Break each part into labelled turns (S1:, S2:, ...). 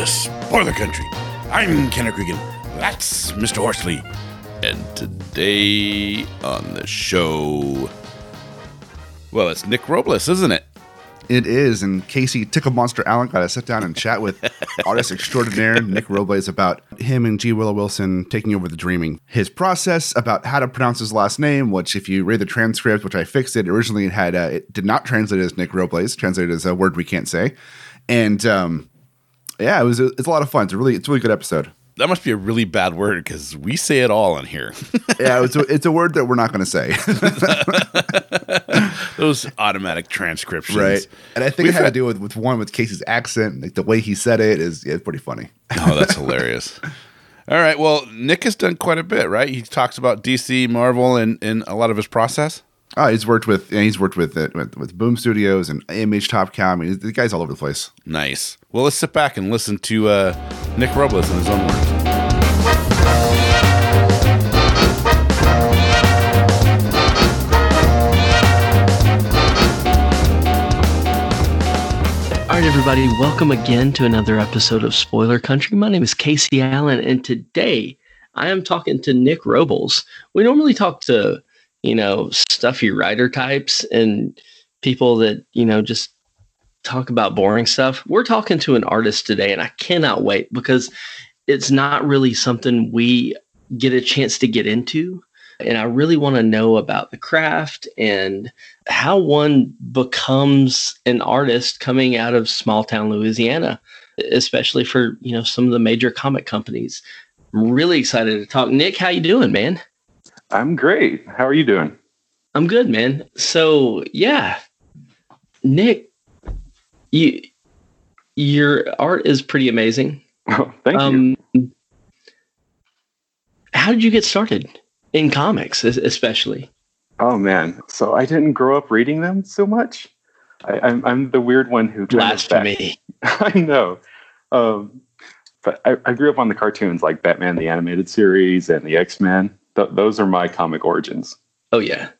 S1: to Spoiler Country. I'm Kenneth Regan. That's Mr. Horsley. And today on the show, well, it's Nick Robles, isn't it?
S2: It is, and Casey Tickle Monster Allen got to sit down and chat with artist extraordinaire Nick Robles about him and G. Willow Wilson taking over the dreaming. His process about how to pronounce his last name, which if you read the transcript, which I fixed it, originally it had uh, it did not translate as Nick Robles, translated as a word we can't say, and um, yeah, it was it's a lot of fun. It's a really it's a really good episode.
S1: That must be a really bad word because we say it all on here.
S2: Yeah, it's a, it's a word that we're not going to say,
S1: Those automatic transcriptions.
S2: right? And I think
S1: We've
S2: it had to do with with one with Casey's accent, like the way he said it is yeah, it's pretty funny.
S1: Oh, that's hilarious. All right. Well, Nick has done quite a bit, right? He talks about DC, Marvel, and, and a lot of his process.
S2: Oh, he's worked with yeah, he's worked with, uh, with with Boom Studios and AMH Top Cow. I mean, the guy's all over the place.
S1: Nice. Well, let's sit back and listen to uh, Nick Robles in his own words.
S3: All right, everybody, welcome again to another episode of Spoiler Country. My name is Casey Allen, and today I am talking to Nick Robles. We normally talk to, you know, stuffy writer types and people that, you know, just talk about boring stuff. We're talking to an artist today, and I cannot wait because it's not really something we get a chance to get into. And I really want to know about the craft and how one becomes an artist coming out of small town Louisiana, especially for you know some of the major comic companies. I'm really excited to talk. Nick, how you doing, man?
S4: I'm great. How are you doing?
S3: I'm good, man. So yeah, Nick, you your art is pretty amazing.
S4: Oh, thank you.
S3: Um, how did you get started in comics, especially?
S4: Oh man, so I didn't grow up reading them so much. I, I'm I'm the weird one who kind of back-
S3: Blasphemy.
S4: I know, um, but I, I grew up on the cartoons like Batman the animated series and the X Men. Th- those are my comic origins.
S3: Oh yeah.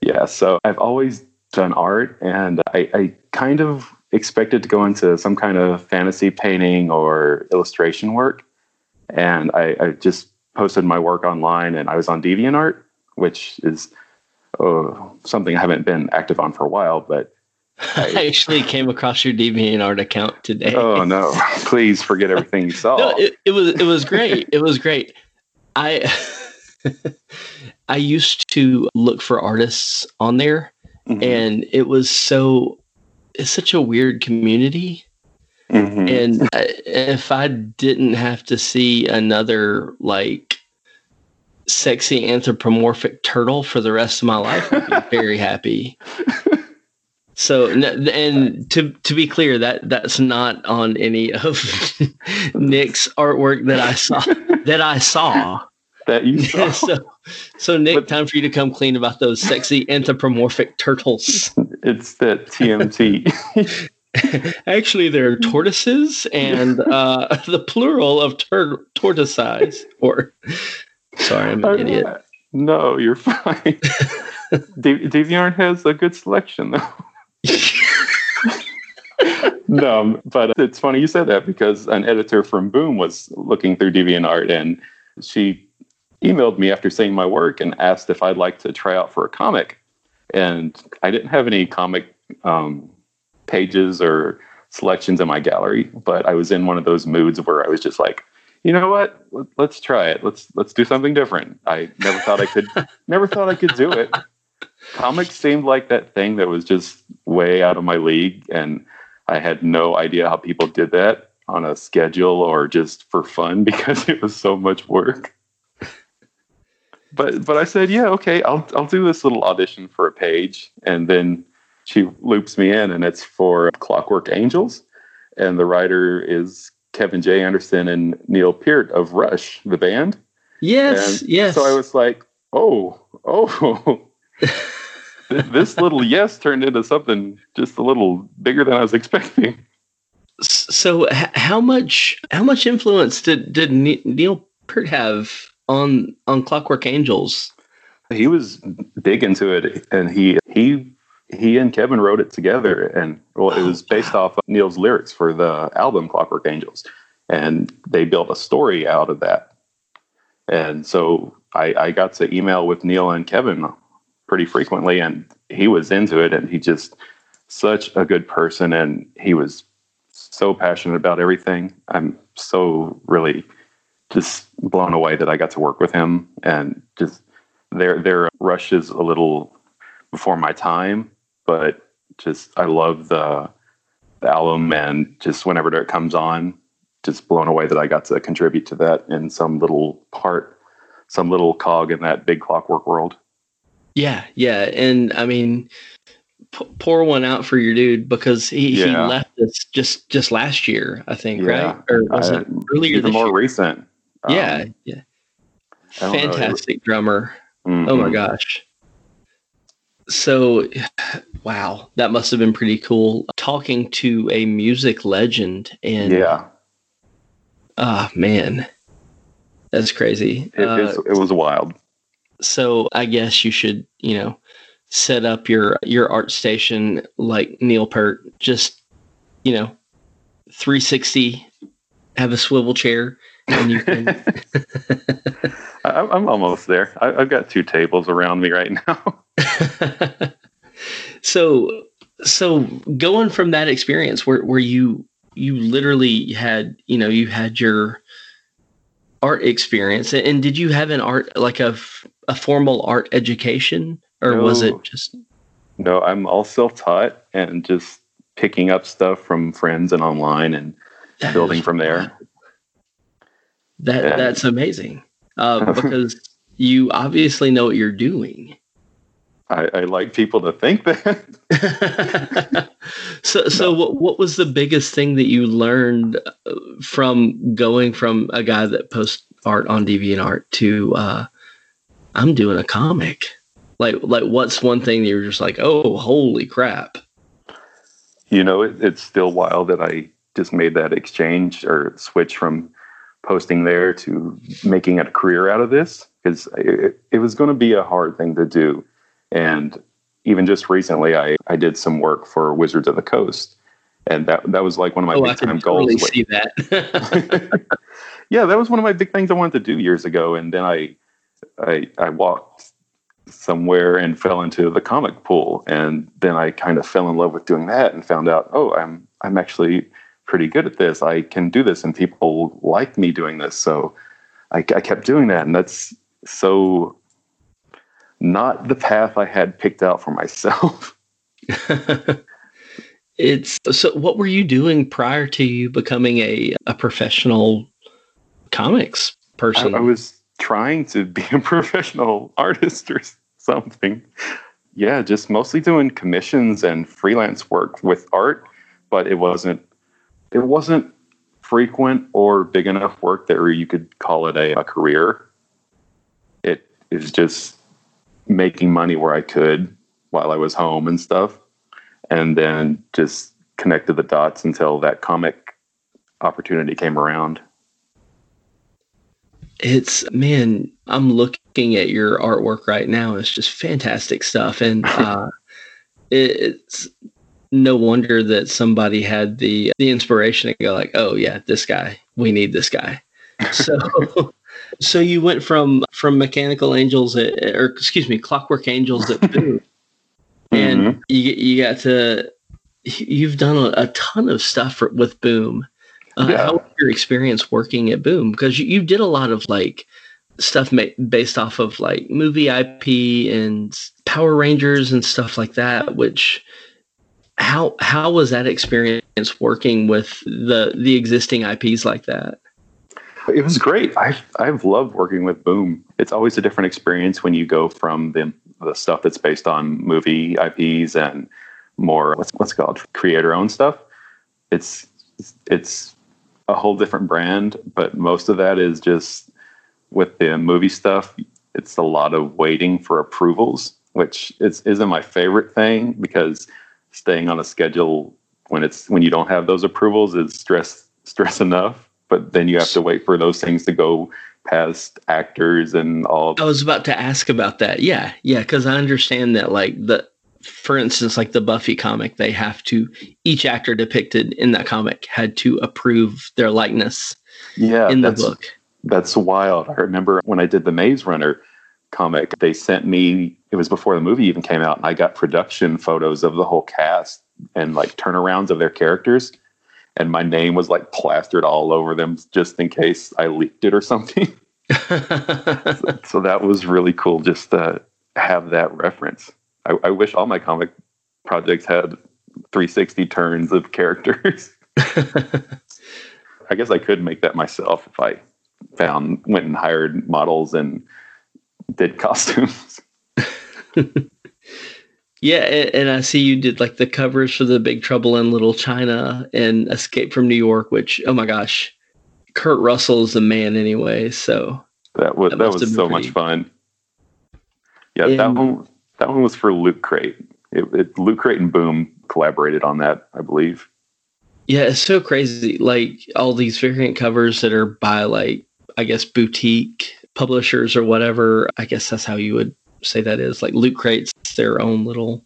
S4: Yeah, so I've always done art, and I, I kind of expected to go into some kind of fantasy painting or illustration work. And I, I just posted my work online, and I was on DeviantArt, which is oh, something I haven't been active on for a while. But
S3: I actually came across your DeviantArt account today.
S4: oh no, please forget everything you saw.
S3: No, it, it was it was great. it was great. I I used to look for artists on there,
S4: Mhm,
S3: and it was so it's such a weird community.
S4: mhm.
S3: And I, if I didn't have to see another like sexy anthropomorphic turtle for the rest of my life, I'd be very happy. So, and to to be clear, that that's not on any of Nick's artwork that I saw that I saw.
S4: That you saw.
S3: so, so Nick,
S4: But-
S3: time for you to come clean about those sexy anthropomorphic turtles.
S4: it's that TMT.
S3: Actually, they're tortoises, and uh, the plural of tur- tortoises. Or, sorry, I'm an idiot.
S4: No, you're fine. De- DeviantArt has a good selection, though. no, but it's funny you said that because an editor from Boom was looking through DeviantArt and she emailed me after seeing my work and asked if I'd like to try out for a comic. And I didn't have any comic um, pages or selections in my gallery, but I was in one of those moods where I was just like, you know what? Let- Let's try it. Let's let's do something different. I never thought I could. never thought I could do it. Comics seemed like that thing that was just way out of my league, and I had no idea how people did that on a schedule or just for fun because it was so much work. But but I said, yeah, okay, I'll I'll do this little audition for a page, and then she loops me in, and it's for Clockwork Angels, and the writer is Kevin J. Anderson and Neil Peart of Rush, the band.
S3: Yes,
S4: And
S3: yes.
S4: So I was like, oh, oh. this little yes turned into something just a little bigger than I was expecting.
S3: So h- how much how much influence did did Neil Peart have on on Clockwork Angels?
S4: He was big into it, and he he he and Kevin wrote it together, and well, it was oh, based off of Neil's lyrics for the album Clockwork Angels, and they built a story out of that. And so I, I got to email with Neil and Kevin pretty frequently, and he was into it, and he just such a good person, and he was so passionate about everything. I'm so really just blown away that I got to work with him, and just their their rush is a little before my time, but just I love the the album, and just whenever it comes on, just blown away that I got to contribute to that in some little part, some little cog in that big clockwork world.
S3: Yeah, yeah, and I mean, p- pour one out for your dude because he, he left us just just last year, I think,
S4: Yeah.
S3: right? Or was
S4: Uh,
S3: it earlier
S4: Even more
S3: year?
S4: recent. Um,
S3: yeah, yeah.
S4: I don't know, it was-
S3: Fantastic drummer. Oh my
S4: Mhm.
S3: gosh. So, wow, that must have been pretty cool. Talking to a music legend, and
S4: Yeah,
S3: ah, man, that's crazy.
S4: it,
S3: Uh,
S4: it was wild.
S3: so I guess you should, you know, set up your your art station like Neil Peart. Just, you know, 360, have a swivel chair, and you can.
S4: I, I'm almost there. I, I've got two tables around me right now.
S3: so so going from that experience where where you you literally had you know you had your art experience and did you have an art like a a formal art education or was it just
S4: No, I'm all self-taught and just picking up stuff from friends and online and
S3: that
S4: building from there.
S3: That
S4: Yeah.
S3: that's amazing. Uh, because you obviously know what you're doing.
S4: I, I like people to think that.
S3: so so what, what was the biggest thing that you learned uh, from going from a guy that posts art on DeviantArt to uh I'm doing a comic? Like like what's one thing that you're just like oh holy crap.
S4: You know, it, it's still wild that I just made that exchange or switch from posting there to making it a career out of this because it, it was going to be a hard thing to do. And even just recently, I, I did some work for Wizards of the Coast. And that, that was like one of my
S3: oh
S4: big time goals.
S3: totally see that
S4: yeah, that was one of my big things I wanted to do years ago, and then I, I, I walked somewhere and fell into the comic pool, and then I kind of fell in love with doing that, and found out, oh, I'm I'm actually pretty good at this. I can do this, and people like me doing this. So I, I kept doing that, and that's so not the path I had picked out for myself.
S3: it's so what were you doing prior to you becoming a a professional comics
S4: I,
S3: person
S4: I was trying to be a professional artist or something. Yeah, just mostly doing commissions and freelance work with art, but it wasn't it wasn't frequent or big enough work that you could call it a, a career. It is just making money where I could while I was home and stuff, and then just connected the dots until that comic opportunity came around.
S3: It's man, I'm looking at your artwork right now. It's just fantastic stuff, and uh, it's no wonder that somebody had the the inspiration to go like, "Oh yeah, this guy. We need this guy." So, so you went from from Mechanical Angels, at, or excuse me, Clockwork Angels at Boom, and
S4: Mhm.
S3: you you got to you've done a, a ton of stuff for, with Boom. Uh,
S4: Yeah.
S3: How was your experience working at Boom? Because you, you did a lot of like stuff ma- based off of like movie IP and Power Rangers and stuff like that. Which how how was that experience working with the the existing IPs like that?
S4: It was great. I've I've loved working with Boom. It's always a different experience when you go from the the stuff that's based on movie IPs and more what's what's called creator owned stuff. It's it's a whole different brand, but most of that is just with the movie stuff. It's a lot of waiting for approvals, which is isn't my favorite thing because staying on a schedule when it's when you don't have those approvals is stress stress enough but then you have to wait for those things to go past actors and all
S3: I was about to ask about that. Yeah, yeah, because I understand that, like the, for instance, like the Buffy comic, they have to each actor depicted in that comic had to approve their likeness
S4: yeah
S3: in the book.
S4: that's wild i remember when i did the maze runner comic they sent me it was before the movie even came out and i got production photos of the whole cast and like turnarounds of their characters and my name was like plastered all over them just in case i leaked it or something so that was really cool just to have that reference. I, I wish all my comic projects had 360 turns of characters. I guess I could make that myself if I found went and hired models and did costumes.
S3: yeah, and, and I see you did like the covers for the Big Trouble in Little China and Escape from New York, which oh my gosh, Kurt Russell is the man anyway. So
S4: That was
S3: That
S4: that, was so
S3: pretty-
S4: much fun. Yeah, that one that one was for Loot Crate. It, it, Loot Crate and Boom collaborated on that, I believe.
S3: Yeah, it's so crazy. Like all these variant covers that are by like I guess boutique publishers or whatever. I guess that's how you would say that is. Like Loot Crate's their own little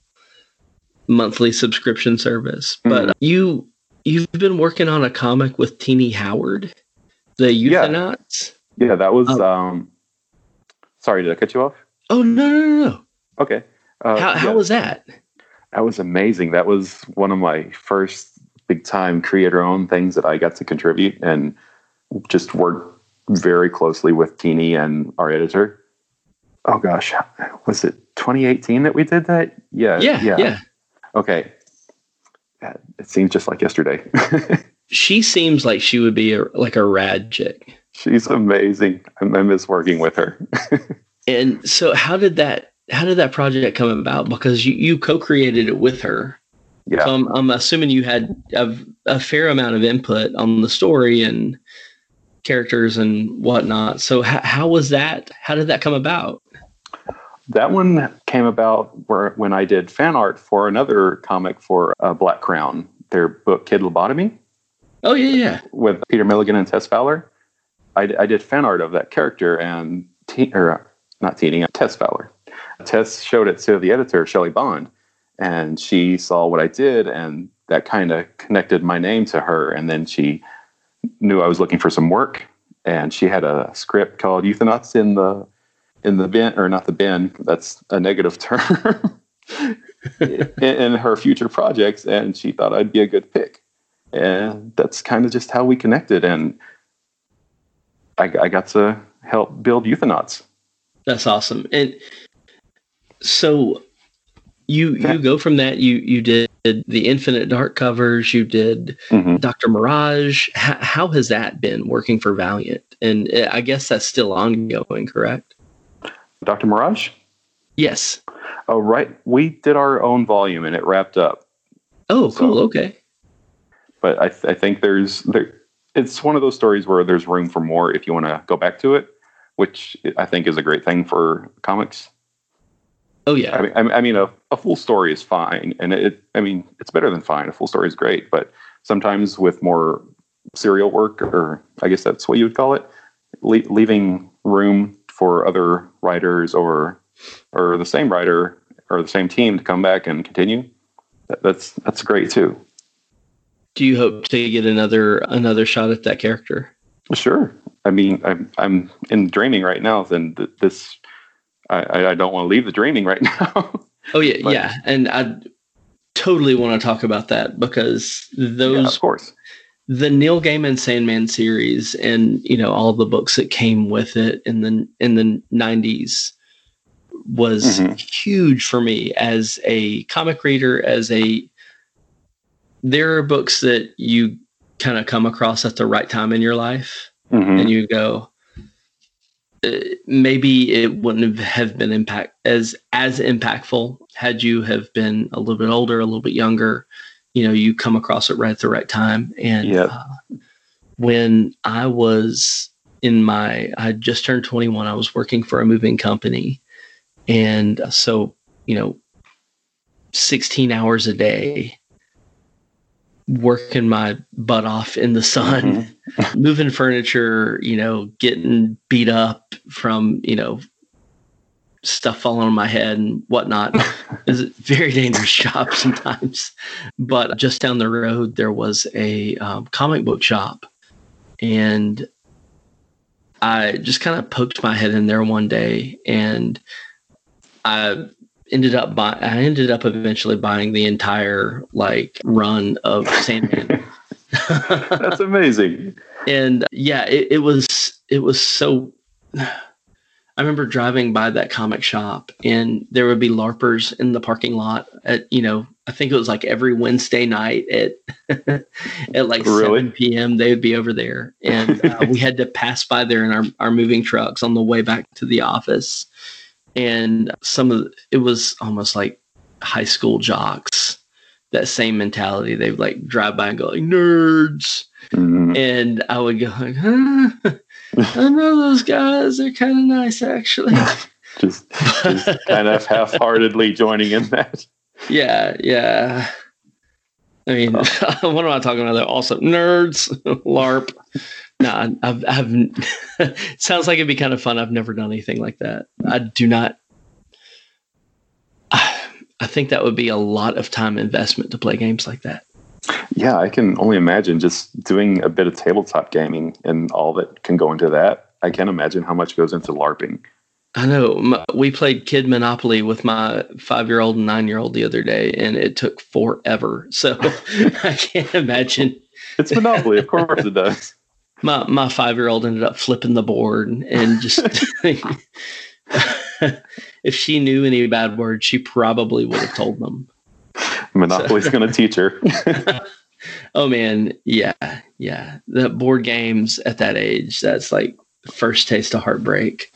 S3: monthly subscription service. But you you've been working on a comic with Tini Howard, the
S4: Yeah.
S3: Euthanauts.
S4: Yeah, that was.
S3: Oh.
S4: um Sorry, did I cut you off?
S3: Oh no no no no!
S4: Okay. Uh,
S3: How how
S4: yeah.
S3: was that?
S4: That was amazing. That was one of my first big time creator owned things that I got to contribute and just work very closely with Tini and our editor. Oh gosh, was it 2018 that we did that? Yeah.
S3: Yeah yeah.
S4: Okay. It seems just like yesterday.
S3: She seems like she would be a, like a rad chick.
S4: She's amazing. I, I miss working with her.
S3: And so how did that how did that project come about? Because you, you co-created it with her.
S4: yeah.
S3: So I'm, I'm assuming you had a, a fair amount of input on the story and characters and whatnot. So how, how was that? How did that come about?
S4: That one came about where when I did fan art for another comic for uh, Black Crown, their book Kid Lobotomy.
S3: Oh yeah, yeah.
S4: with Peter Milligan and Tess Fowler. I, I did fan art of that character and te- or uh, not Tini, Tess Fowler. Tess showed it to the editor Shelley Bond, and she saw what I did, and that kind of connected my name to her. And then she knew I was looking for some work, and she had a script called Euthanauts in the in the bin or not the bin. That's a negative term. in, in her future projects, and she thought I'd be a good pick and that's kind of just how we connected and I, I got to help build euthanauts
S3: That's awesome. And so you you go from that. You you did the Infinite Dark covers. You did
S4: Mhm.
S3: Doctor Mirage. How, how has that been working for Valiant? And uh, I guess that's still ongoing, correct?
S4: dr mirage
S3: Yes.
S4: oh right we did our own volume and it wrapped up
S3: Oh, cool.
S4: So-
S3: okay.
S4: but i, th- I think there's there it's one of those stories where there's room for more if you want to go back to it which i think is a great thing for comics
S3: Oh yeah.
S4: I mean, I mean, a, a full story is fine, and it. I mean, it's better than fine. A full story is great, but sometimes with more serial work, or I guess that's what you would call it, le- leaving room for other writers or or the same writer or the same team to come back and continue. That, that's that's great too.
S3: Do you hope to get another another shot at that character?
S4: Sure. I mean, I'm I'm in dreaming right now. Then th- this, I I- don't want to leave the dreaming right now.
S3: Oh yeah,
S4: But-
S3: yeah. And I totally want to talk about that because
S4: yeah,
S3: those
S4: of course.
S3: the Neil Gaiman Sandman series and you know all the books that came with it in the in the 90s was
S4: Mhm.
S3: huge for me as a comic reader as a there are books that you kind of come across at the right time in your life
S4: Mhm.
S3: and you go maybe it wouldn't have been impact as as impactful had you have been a little bit older a little bit younger. You know you come across it right at the right time. And
S4: Yep.
S3: uh, when i was in my i just turned 21 i was working for a moving company. And so you know 16 hours a day working my butt off in the sun moving furniture, you know, getting beat up from, you know, stuff falling on my head and whatnot. It's a very dangerous job sometimes. But just down the road, there was a um, comic book shop. And I just kind of poked my head in there one day and I ended up buy I ended up eventually buying the entire like run of Sandman.
S4: That's amazing.
S3: and yeah it, it was it was so i remember driving by that comic shop and there would be larpers in the parking lot at you know i think it was like every wednesday night at at like
S4: Really?
S3: 7 p.m they would be over there and uh, we had to pass by there in our, our moving trucks on the way back to the office and some of the, it was almost like high school jocks that same mentality they would like drive by and go like nerds
S4: Mhm.
S3: and I would go like, huh, I know those guys. They're kind of nice, actually.
S4: Just, just kind of half-heartedly joining in that.
S3: yeah, yeah. I mean, oh. what am I talking about? They're also nerds, LARP. Nah, I've, I've. sounds like it'd be kind of fun. I've never done anything like that. I do not. I think that would be a lot of time investment to play games like that.
S4: Yeah, I can only imagine just doing a bit of tabletop gaming and all that can go into that. I can't imagine how much goes into LARPing.
S3: I know. M- We played Kid Monopoly with my five year old and nine year old the other day, and it took forever. So I can't imagine.
S4: It's Monopoly, of course it does.
S3: My my five year old ended up flipping the board and just. if she knew any bad words, she probably would have told them.
S4: Monopoly's going to teach her.
S3: Oh man, yeah, yeah. The board games at that age, that's like first taste of heartbreak.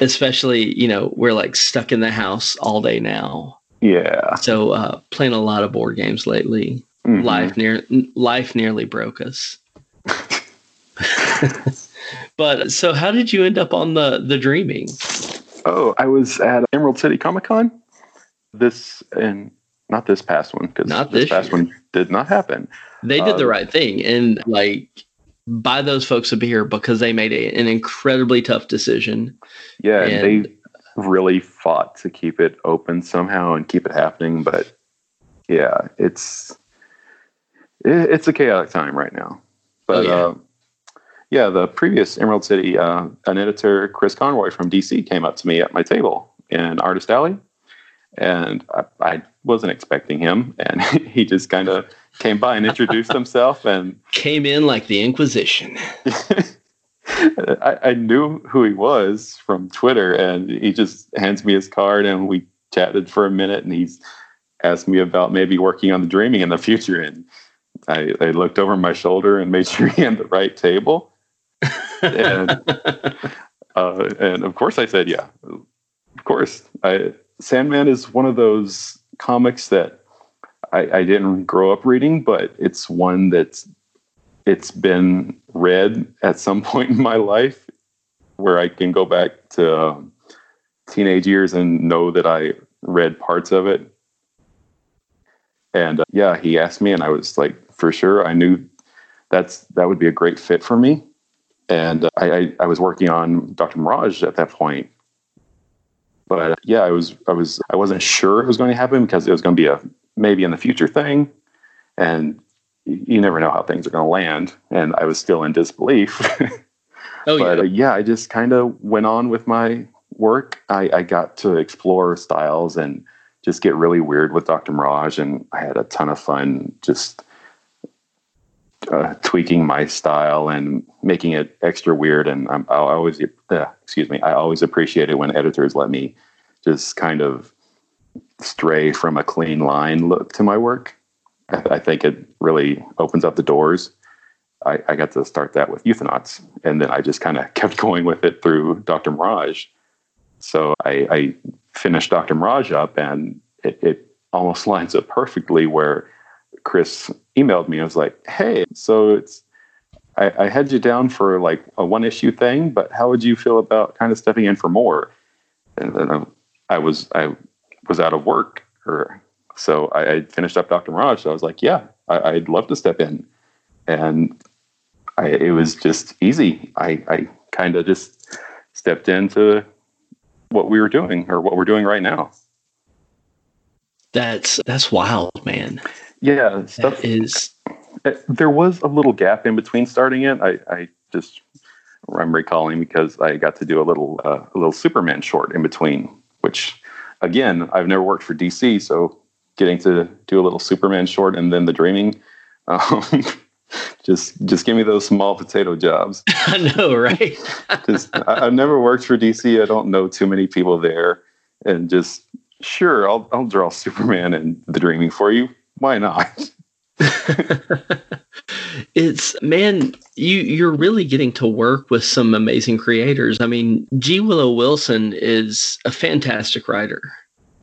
S3: Especially, you know, we're like stuck in the house all day now.
S4: yeah.
S3: So uh playing a lot of board games lately.
S4: Mhm.
S3: Life near life nearly broke us. but so how did you end up on the the dreaming?
S4: Oh, I was at Emerald City Comic Con. This and not this past one because
S3: Not
S4: this,
S3: this
S4: past
S3: year.
S4: one did not happen.
S3: They did the
S4: Um,
S3: right thing and like buy those folks a beer because they made a, an incredibly tough decision.
S4: Yeah,
S3: and
S4: they really fought to keep it open somehow and keep it happening. But yeah, it's it, it's a chaotic time right now. But
S3: Oh, yeah.
S4: uh, yeah, the previous Emerald City, uh, an editor, Chris Conroy from DC, came up to me at my table in Artist Alley, and I, I wasn't expecting him, and he just kind of came by and introduced himself and
S3: Came in like the Inquisition.
S4: I, I knew who he was from Twitter, and he just hands me his card, and we chatted for a minute, and he's asked me about maybe working on the dreaming in the future, and I, I looked over my shoulder and made sure he had the right table, and uh, and of course I said yeah, of course. I Sandman is one of those comics that I, I didn't grow up reading, but it's one that's it's been read at some point in my life where I can go back to um, teenage years and know that I read parts of it. And uh, yeah, he asked me, and I was like, for sure, I knew that's that would be a great fit for me. And uh, I, I, I was working on Dr. Mirage at that point. But uh, yeah, I was I was I wasn't sure it was going to happen because it was going to be a maybe in the future thing, and you never know how things are going to land. And I was still in disbelief.
S3: Oh
S4: but
S3: yeah.
S4: uh, yeah, I just kind of went on with my work. I, I got to explore styles and just get really weird with Dr. Mirage, and I had a ton of fun just uh, tweaking my style and making it extra weird. And I'm, I always, uh, excuse me, I always appreciate it when editors let me just kind of stray from a clean line look to my work. I, I think it really opens up the doors. I, I, got to start that with Euthanauts, and then I just kind of kept going with it through Dr. Mirage. So I, I finished Dr. Mirage up, and it, it almost lines up perfectly where Chris emailed me. I was like, "Hey, so it's I, I, had you down for like a one issue thing, but how would you feel about kind of stepping in for more?" And then I, I was I was out of work, or so I, I finished up Doctor Mirage. So I was like, "Yeah, I, would love to step in," and I, it was just easy. I, I kind of just stepped into what we were doing or what we're doing right now.
S3: That's that's wild, man.
S4: Yeah,
S3: stuff that is.
S4: Uh, there was a little gap in between starting it. I, I just I'm recalling because I got to do a little uh, a little Superman short in between, which again I've never worked for DC, so getting to do a little Superman short and then the Dreaming, um, just just give me those small potato jobs.
S3: I know, right?
S4: just I, have never worked for DC. I don't know too many people there, and just sure I'll I'll draw Superman and the Dreaming for you why not?
S3: It's man, you you're really getting to work with some amazing creators. I mean, G. Willow Wilson is a fantastic writer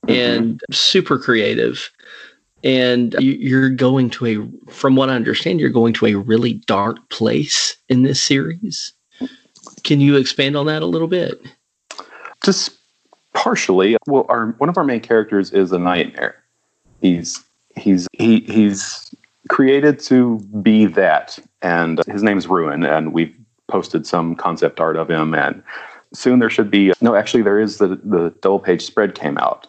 S3: mm-hmm. and super creative. And you're going to a, from what I understand, you're going to a really dark place in this series. Can you expand on that a little bit?
S4: Just partially. Well, our one of our main characters is a nightmare. He's he's he he's created to be that, and his name's Ruin, and we've posted some concept art of him, and soon there should be no. Actually, there is the the double page spread came out,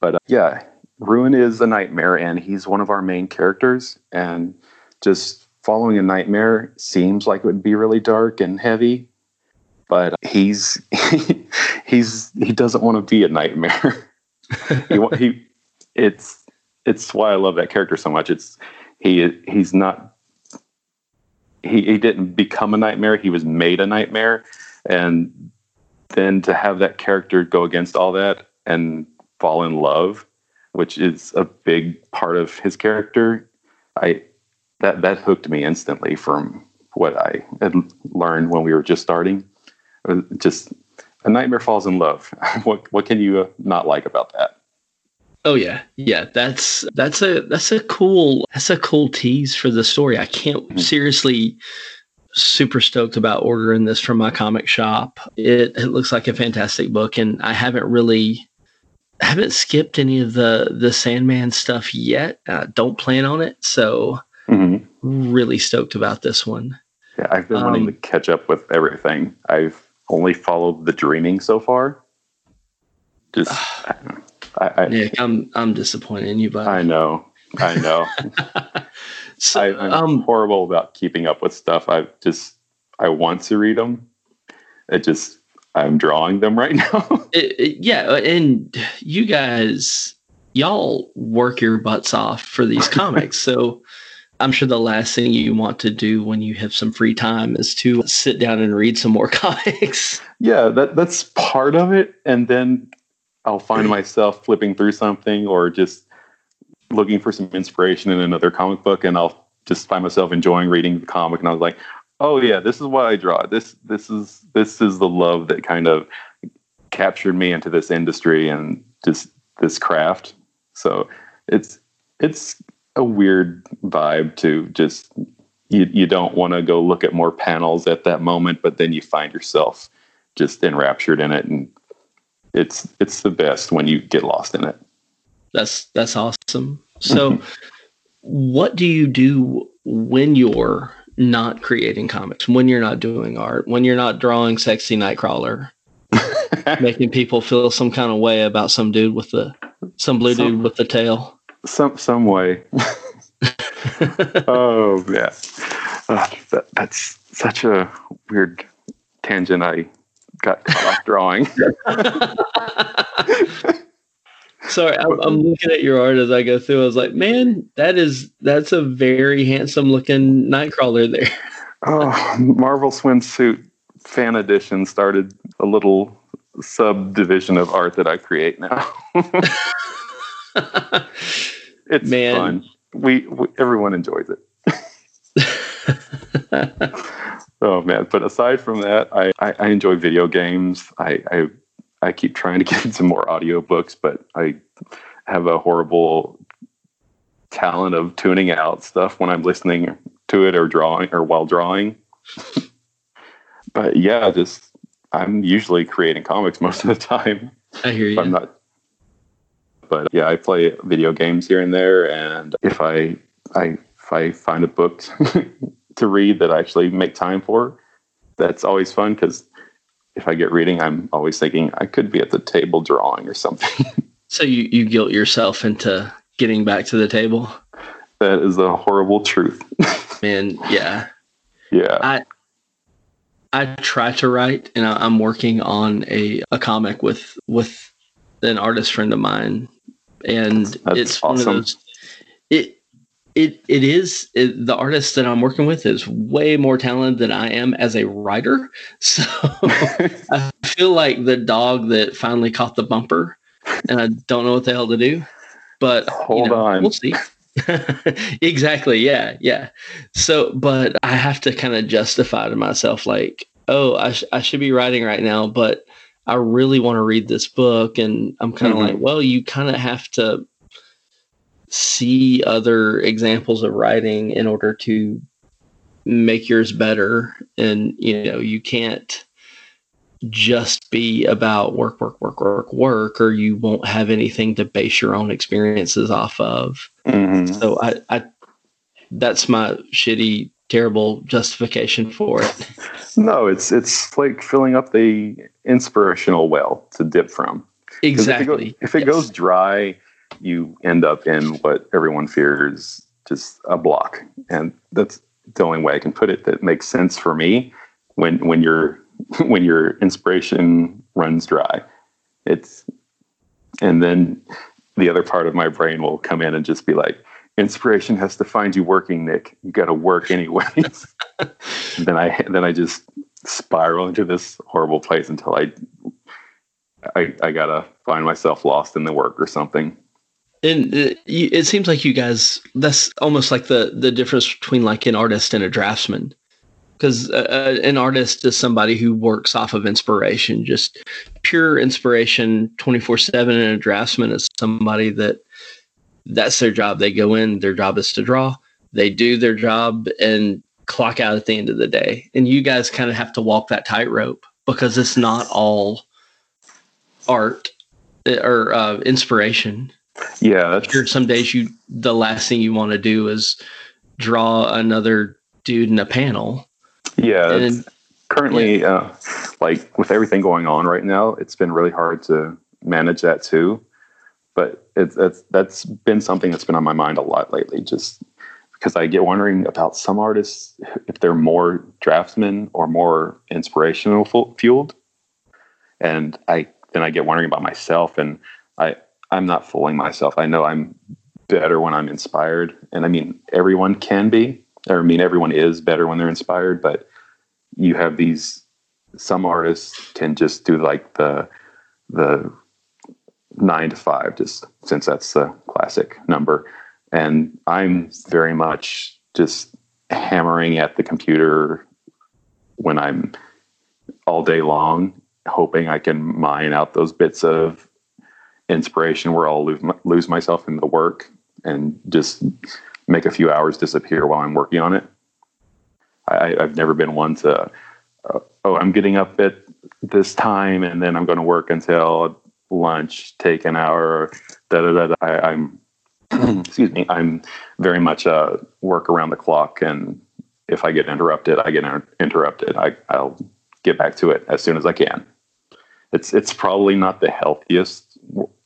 S4: but uh, yeah, Ruin is a nightmare, and he's one of our main characters, and just following a nightmare seems like it would be really dark and heavy but he's he's he doesn't want to be a nightmare he, he it's it's why I love that character so much. It's he he's not he he didn't become a nightmare. He was made a nightmare, and then to have that character go against all that and fall in love, which is a big part of his character, I that that hooked me instantly from what I had learned when we were just starting. Uh, just a nightmare falls in love. what what can you uh, not like about that?
S3: Oh yeah, yeah. That's that's a that's a cool that's a cool tease for the story. I can't mm-hmm. seriously super stoked about ordering this from my comic shop. It it looks like a fantastic book, and I haven't really haven't skipped any of the the Sandman stuff yet. I don't plan on it, so mm-hmm. really stoked about this one.
S4: Yeah, I've been um, wanting to catch up with everything. I've only followed the Dreaming so far. Just.
S3: I, I, Nick, I'm I'm disappointed in you, but
S4: I know, I know. so, I, am um, horrible about keeping up with stuff. I just I want to read them. It just I'm drawing them right now.
S3: it, it, yeah, and you guys, y'all work your butts off for these comics, so. I'm sure the last thing you want to do when you have some free time is to sit down and read some more comics.
S4: Yeah, that that's part of it. And then I'll find myself flipping through something or just looking for some inspiration in another comic book, and I'll just find myself enjoying reading the comic. And I was like, "Oh yeah, this is what I draw. This this is this is the love that kind of captured me into this industry and just this craft." So it's it's a weird vibe to just you you don't want to go look at more panels at that moment, but then you find yourself just enraptured in it and it's it's the best when you get lost in it.
S3: That's that's awesome. So, what do you do when you're not creating comics? When you're not doing art? When you're not drawing sexy Nightcrawler? making people feel some kind of way about some dude with the some blue some, dude with the tail.
S4: Some some way. oh yeah, uh, that, that's such a weird tangent. I got caught off drawing.
S3: Sorry, I'm, I'm, looking at your art as I go through. I was like, man, that is that's a very handsome looking Nightcrawler there.
S4: oh, Marvel swimsuit fan edition started a little subdivision of art that I create now. it's man. fun. We, we everyone enjoys it. oh man! But aside from that, I, I, I enjoy video games. I, I I keep trying to get some more audiobooks, but I have a horrible talent of tuning out stuff when I'm listening to it or drawing or while drawing. but yeah, just I'm usually creating comics most of the time.
S3: I hear you.
S4: I'm not but yeah, I play video games here and there and if I I if I find a book to read that I actually make time for, that's always fun because if I get reading, I'm always thinking I could be at the table drawing or something.
S3: so you, you guilt yourself into getting back to the table?
S4: That is a horrible truth.
S3: Man, yeah.
S4: Yeah.
S3: I I try to write and I, am working on a, a comic with with an artist friend of mine. And That's it's awesome. one of those it it it is it, the artist that I'm working with is way more talented than I am as a writer. So I feel like the dog that finally caught the bumper, and I don't know what the hell to do. But
S4: hold
S3: you know,
S4: on,
S3: we'll see. exactly. Yeah. Yeah. So, but I have to kind of justify to myself, like, oh, I, sh- I should be writing right now, but I really want to read this book. And I'm kind of mm-hmm. like, well, you kind of have to see other examples of writing in order to make yours better. And you know you can't just be about work work work work work or you won't have anything to base your own experiences off of. Mm-hmm. so I, I that's my shitty terrible justification for it.
S4: No it's it's like filling up the inspirational well to dip from.
S3: Exactly
S4: if it, go, if it yes. goes dry you end up in what everyone fears just a block. And that's the only way I can put it that makes sense for me when when your when your inspiration runs dry. It's and then the other part of my brain will come in and just be like, inspiration has to find you working, Nick. You got to work anyways. then I then I just spiral into this horrible place until I I, I gotta find myself lost in the work or something
S3: and uh, it seems like you guys that's almost like the the difference between like an artist and a draftsman. Because uh, uh, an artist is somebody who works off of inspiration just pure inspiration 24/7 and a draftsman is somebody that that's their job. They go in their job is to draw. They do their job and clock out at the end of the day. And you guys kind of have to walk that tightrope because it's not all art uh, or uh, inspiration
S4: yeah,
S3: sure. Some days you the last thing you want to do is draw another dude in a panel.
S4: Yeah, and, currently, yeah. Uh, like with everything going on right now, it's been really hard to manage that too. But it's that's that's been something that's been on my mind a lot lately. Just because I get wondering about some artists if they're more draftsmen or more inspirational fueled, and I then I get wondering about myself and I I'm not fooling myself. I know I'm better when I'm inspired. And I mean, everyone can be, or I mean, everyone is better when they're inspired, but you have these, some artists can just do like the, the nine to five, just since that's the classic number. And I'm very much just hammering at the computer when I'm all day long, hoping I can mine out those bits of inspiration where I'll lose, myself in the work and just make a few hours disappear while I'm working on it. I, have never been one to, uh, oh, I'm getting up at this time and then I'm going to work until lunch, take an hour. Da da da. I, am excuse me. I'm very much uh, work around the clock, and if I get interrupted, I get inter- interrupted. I, I'll get back to it as soon as I can. It's it's probably not the healthiest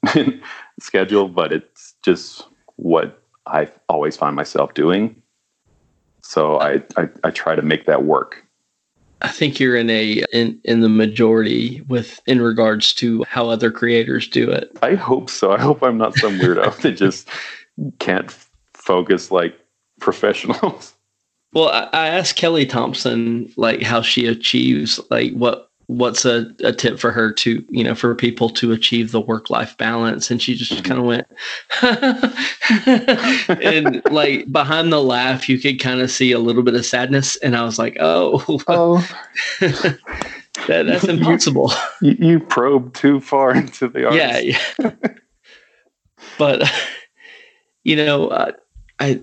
S4: schedule, but it's just what I always find myself doing. So I, I, I try to make that work.
S3: I think you're in a in in the majority with in regards to how other creators do it.
S4: I hope so. I hope I'm not some weirdo that just can't focus like professionals.
S3: Well, I, I asked Kelly Thompson like how she achieves like what what's a, a tip for her to you know for people to achieve the work life balance and she just
S4: Mm-hmm.
S3: kind of went and like behind the laugh you could kind of see a little bit of sadness and i was like oh,
S4: Oh,
S3: that, that's impossible
S4: you, you probe too far into the arts.
S3: yeah, yeah. but you know uh, i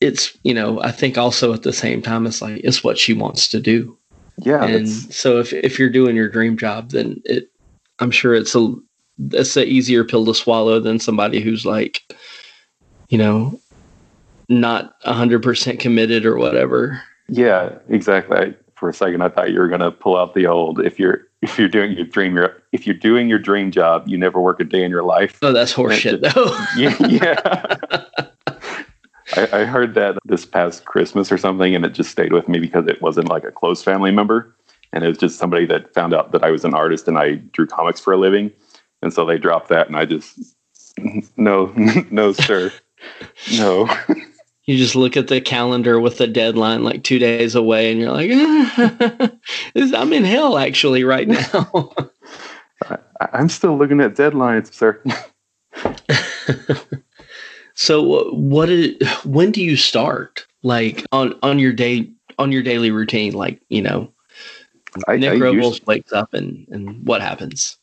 S3: it's you know i think also at the same time it's like it's what she wants to do
S4: yeah.
S3: and
S4: that's-
S3: so if if you're doing your dream job, then it I'm sure it's a it's a easier pill to swallow than somebody who's like, you know, not hundred percent committed or whatever.
S4: Yeah, exactly. I, for a second, I thought you were going to pull out the old if you're if you're doing your dream your if you're doing your dream job, you never work a day in your life.
S3: Oh, that's horseshit though.
S4: Yeah, yeah. I, I heard that this past Christmas or something, and it just stayed with me because it wasn't like a close family member, and it was just somebody that found out that I was an artist and I drew comics for a living, and so they dropped that, and I just no, no, sir, no.
S3: you just look at the calendar with the deadline like two days away, and you're like, this- I'm in hell actually right now.
S4: I, I'm still looking at deadlines, sir.
S3: So what is when do you start like on on your day on your daily routine like you know
S4: I,
S3: Nick
S4: I
S3: Robles wakes up and and what happens?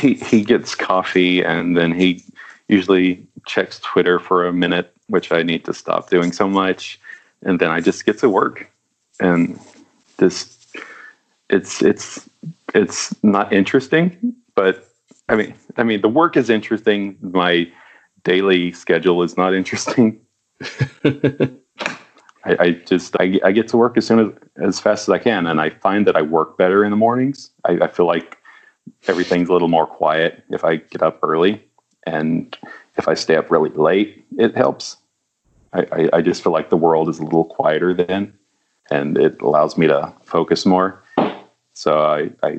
S4: he he gets coffee and then he usually checks Twitter for a minute, which I need to stop doing so much, and then I just get to work, and this it's it's it's not interesting, but I mean I mean the work is interesting. My daily schedule is not interesting. I, I just I, I get to work as soon as as fast as I can, and I find that I work better in the mornings. I, I feel like everything's a little more quiet if I get up early, and if I stay up really late, it helps. I, I, I just feel like the world is a little quieter then, and it allows me to focus more. So I I,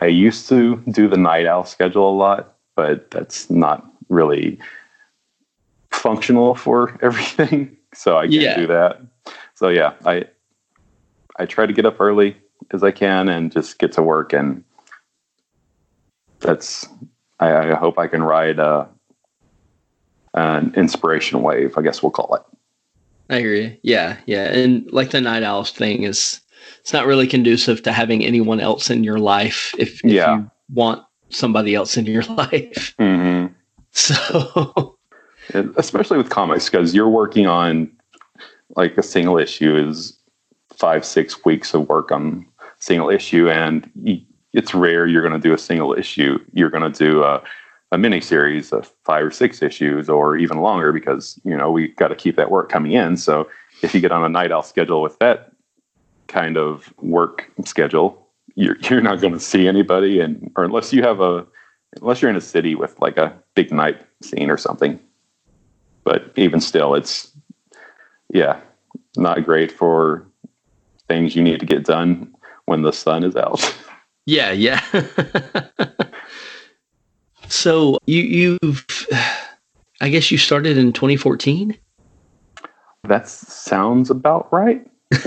S4: I used to do the night owl schedule a lot, but that's not really functional for everything. So I can't
S3: Yeah.
S4: do that. So yeah, I I try to get up early as I can and just get to work and that's I, I hope I can ride a, an inspiration wave, I guess we'll call it.
S3: I you. Yeah, yeah. And like the night owls thing is it's not really conducive to having anyone else in your life if, if
S4: Yeah.
S3: you want somebody else in your life.
S4: Mm-hmm.
S3: So
S4: And especially with comics because you're working on like a single issue is five six weeks of work on single issue and it's rare you're going to do a single issue. You're going to do a, a mini series of five or six issues or even longer because you know we got to keep that work coming in. So if you get on a night owl schedule with that kind of work schedule you're, you're not going to see anybody and or unless you have a unless you're in a city with like a big night scene or something but even still it's yeah not great for things you need to get done when the sun is out
S3: yeah, yeah. so you you've I guess you started in 2014.
S4: that sounds about right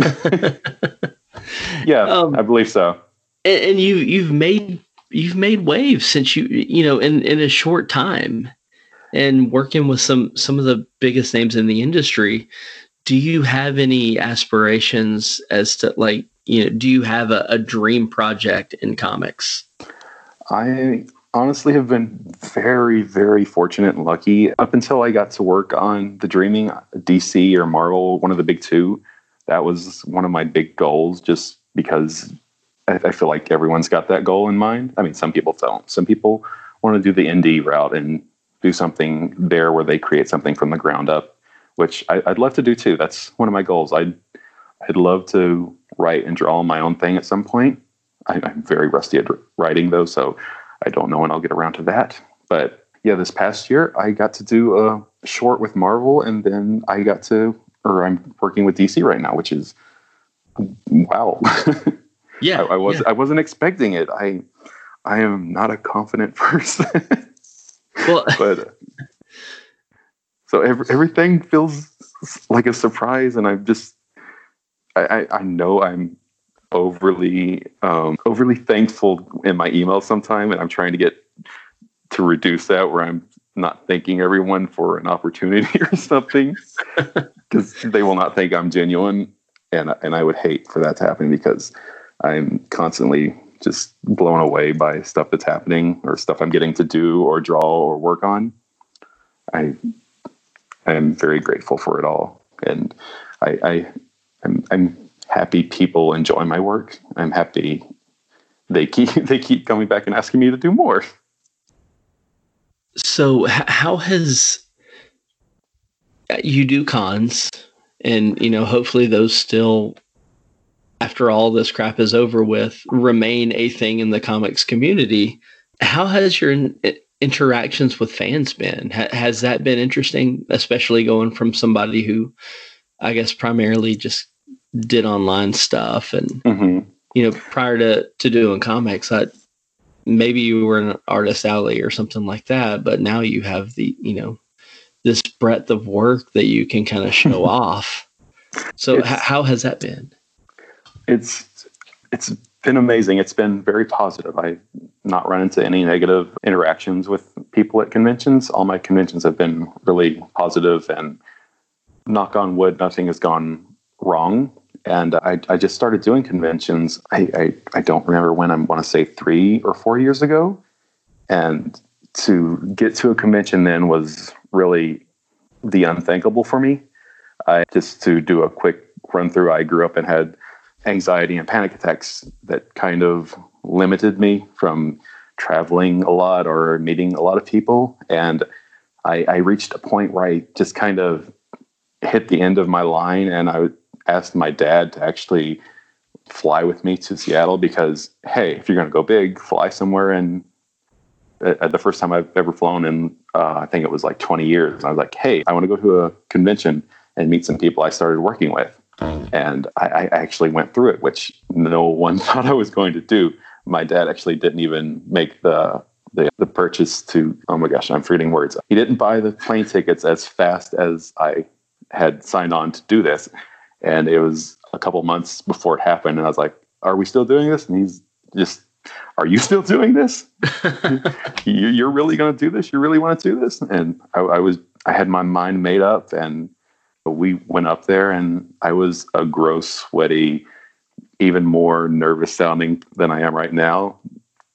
S4: yeah
S3: Um,
S4: i believe so
S3: and, and you you've made you've made waves since you you know in in a short time and working with some some of the biggest names in the industry do you have any aspirations as to like you know do you have a, a dream project in comics
S4: I honestly have been very, very fortunate and lucky up until I got to work on the Dreaming DC or Marvel, one of the big two. That was one of my big goals, just because I, I feel like everyone's got that goal in mind. I mean, some people don't. Some people want to do the indie route and do something there where they create something from the ground up, which I, I'd love to do too. That's one of my goals. I'd I'd love to write and draw my own thing at some point. I, I'm very rusty at writing though, so I don't know when I'll get around to that. But yeah, this past year I got to do a short with Marvel, and then I got to, or I'm working with DC right now, which is wow.
S3: Yeah,
S4: I, I was
S3: yeah.
S4: I wasn't expecting it. I I am not a confident person,
S3: Well,
S4: but so every, everything feels like a surprise, and I'm just I I, I know I'm overly um, overly thankful in my email sometime, and I'm trying to get to reduce that where I'm not thanking everyone for an opportunity or something because they will not think I'm genuine, and and I would hate for that to happen because I'm constantly just blown away by stuff that's happening or stuff I'm getting to do or draw or work on. I I am very grateful for it all, and I, I I'm, I'm happy people enjoy my work. I'm happy they keep they keep coming back and asking me to do more.
S3: so how has uh, you do cons, and you know, hopefully those still, after all this crap is over with, remain a thing in the comics community. How has your in- interactions with fans been? Ha- has that been interesting, especially going from somebody who, I guess, primarily just did online stuff and
S4: hmm
S3: you know, prior to to doing comics, I, maybe you were an artist alley or something like that, but now you have the you know this breadth of work that you can kind of show off. So, h- how has that been?
S4: It's it's been amazing. It's been very positive. I've not run into any negative interactions with people at conventions. All my conventions have been really positive and knock on wood, nothing has gone wrong. And I, I just started doing conventions. I, I, I don't remember when I want to say three or four years ago. And to get to a convention then was really the unthinkable for me. I just to do a quick run through, I grew up and had anxiety and panic attacks that kind of limited me from traveling a lot or meeting a lot of people. And I, I reached a point where I just kind of hit the end of my line and I asked my dad to actually fly with me to Seattle because, hey, if you're going to go big, fly somewhere. And uh, the first time I've ever flown in, uh, I think it was like 20 years. And I was like, hey, I want to go to a convention and meet some people I started working with. And I, I actually went through it, which no one thought I was going to do. My dad actually didn't even make the the, the purchase to oh my gosh, I'm forgetting words. He didn't buy the plane tickets as fast as I had signed on to do this. And it was a couple months before it happened. And I was like, Are we still doing this? And he's just, Are you still doing this? You- You're really going to do this? You really want to do this? And I, I was, I had my mind made up and we went up there and I was a gross, sweaty, even more nervous sounding than I am right now.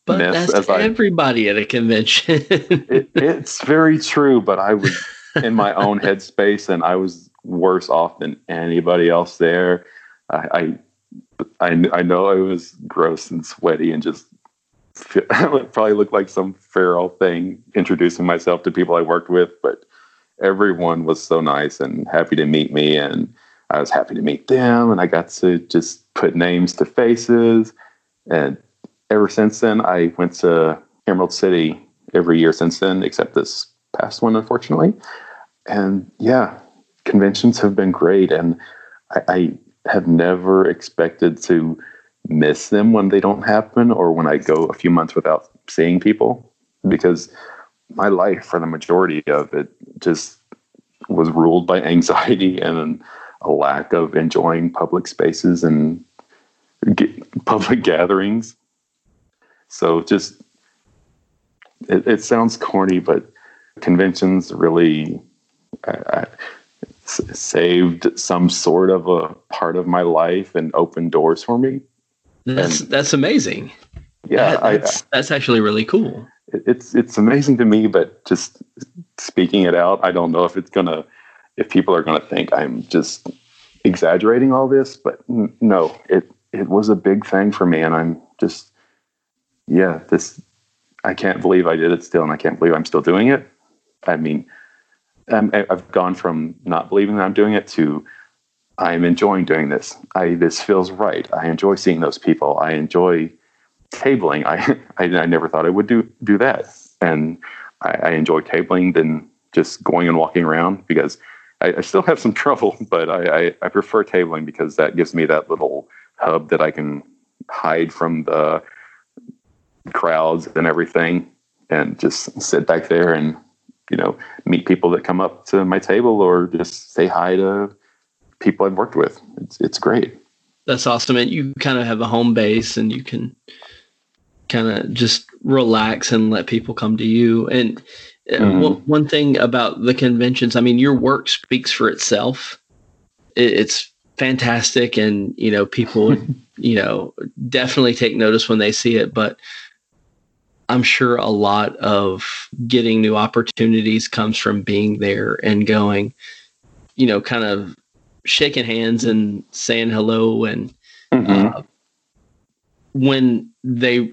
S3: But that's
S4: as I-
S3: everybody at a convention.
S4: It, it's very true, but I was in my own headspace and I was worse off than anybody else there. I, I, I, I know I was gross and sweaty and just probably looked like some feral thing introducing myself to people I worked with, but everyone was so nice and happy to meet me and I was happy to meet them and I got to just put names to faces. And ever since then I went to Emerald City every year since then except this past one unfortunately. And yeah conventions have been great and I, I have never expected to miss them when they don't happen or when I go a few months without seeing people because my life for the majority of it just was ruled by anxiety and a lack of enjoying public spaces and public gatherings. So just it, it sounds corny, but conventions really uh, s- saved some sort of a part of my life and opened doors for me.
S3: that's that's amazing.
S4: Yeah,
S3: That-
S4: I,
S3: that's that's actually really cool.
S4: It- it's it's amazing to me but just speaking it out i don't know if it's gonna if people are gonna think i'm just exaggerating all this but n- no it it was a big thing for me and i'm just yeah this i can't believe i did it still and i can't believe i'm still doing it. I mean um, I'm, i've gone from not believing that i'm doing it to i'm enjoying doing this. I this feels right. I enjoy seeing those people. I enjoy tabling. I, I I never thought I would do do that, and I, I enjoy tabling than just going and walking around because I, I still have some trouble, but I, I, prefer tabling because that gives me that little hub that I can hide from the crowds and everything and just sit back there and you know meet people that come up to my table or just say hi to people I've worked with. It's it's great.
S3: That's awesome. And you kind of have a home base and you can kind of just relax and let people come to you. And mm-hmm. one, one thing about the conventions, I mean, your work speaks for itself. It, it's fantastic. And, you know, people, you know, definitely take notice when they see it. But I'm sure a lot of getting new opportunities comes from being there and going, you know, kind of shaking hands and saying hello and mm-hmm. uh, when they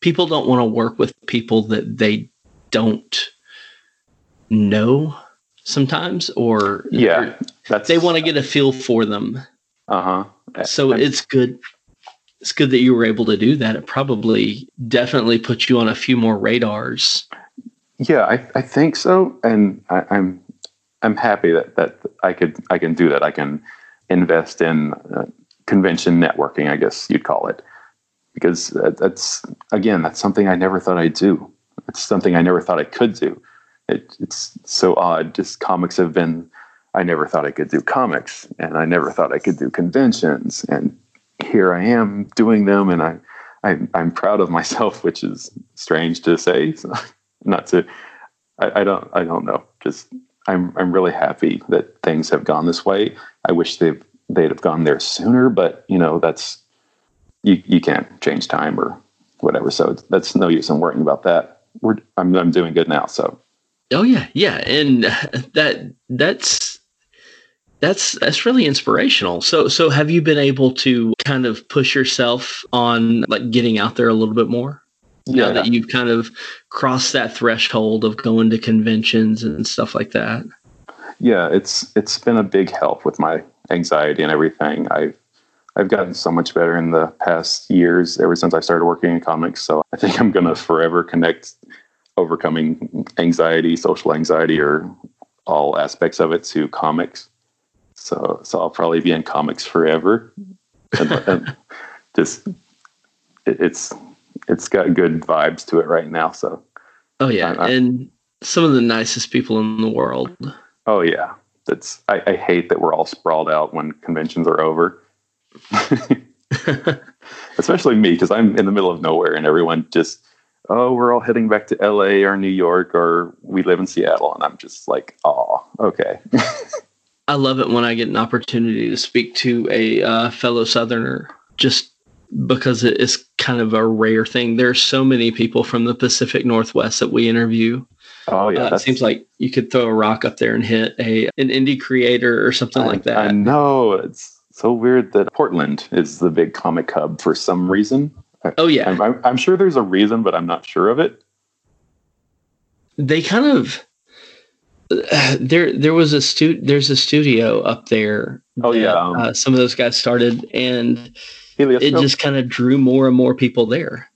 S3: people don't want to work with people that they don't know sometimes or
S4: yeah
S3: or they want to get a feel for them.
S4: Uh-huh.
S3: So I'm, it's good it's good that you were able to do that. It probably definitely put you on a few more radars.
S4: Yeah i, I think so and I, i'm I'm happy that that I could I can do that. I can invest in uh, convention networking, I guess you'd call it, because that's again that's something I never thought I'd do. It's something I never thought I could do. It, it's so odd. Just comics have been. I never thought I could do comics, and I never thought I could do conventions, and here I am doing them, and I, I I'm proud of myself, which is strange to say. Not to, I, I don't I don't know. Just I'm I'm really happy that things have gone this way. I wish they've they'd have gone there sooner, but you know that's you you can't change time or whatever. So that's no use in worrying about that. We're I'm I'm doing good now. So.
S3: Oh yeah, yeah, and that that's that's that's really inspirational. So so have you been able to kind of push yourself on like getting out there a little bit more? yeah. now that you've kind of crossed that threshold of going to conventions and stuff like that?
S4: Yeah, it's it's been a big help with my anxiety and everything. I've I've gotten so much better in the past years ever since I started working in comics. So I think I'm gonna forever connect overcoming anxiety, social anxiety, or all aspects of it to comics. So so I'll probably be in comics forever. and, and just it, it's it's got good vibes to it right now. So,
S3: oh yeah, I, I, and some of the nicest people in the world.
S4: Oh yeah, that's I, I hate that we're all sprawled out when conventions are over. Especially me, because I'm in the middle of nowhere, and everyone just oh, we're all heading back to LA or New York or we live in Seattle. And I'm just like, oh, okay.
S3: I love it when I get an opportunity to speak to a uh, fellow Southerner. Just because it is kind of a rare thing. There's so many people from the Pacific Northwest that we interview.
S4: Oh yeah,
S3: uh, it seems like you could throw a rock up there and hit a an indie creator or something
S4: I,
S3: like that.
S4: I know it's so weird that Portland is the big comic hub for some reason.
S3: Oh yeah,
S4: I'm, I'm, I'm sure there's a reason, but I'm not sure of it.
S3: They kind of there there was a stu- there's a studio up there.
S4: Oh that, yeah, um,
S3: uh, some of those guys started and it just kind of drew more and more people there.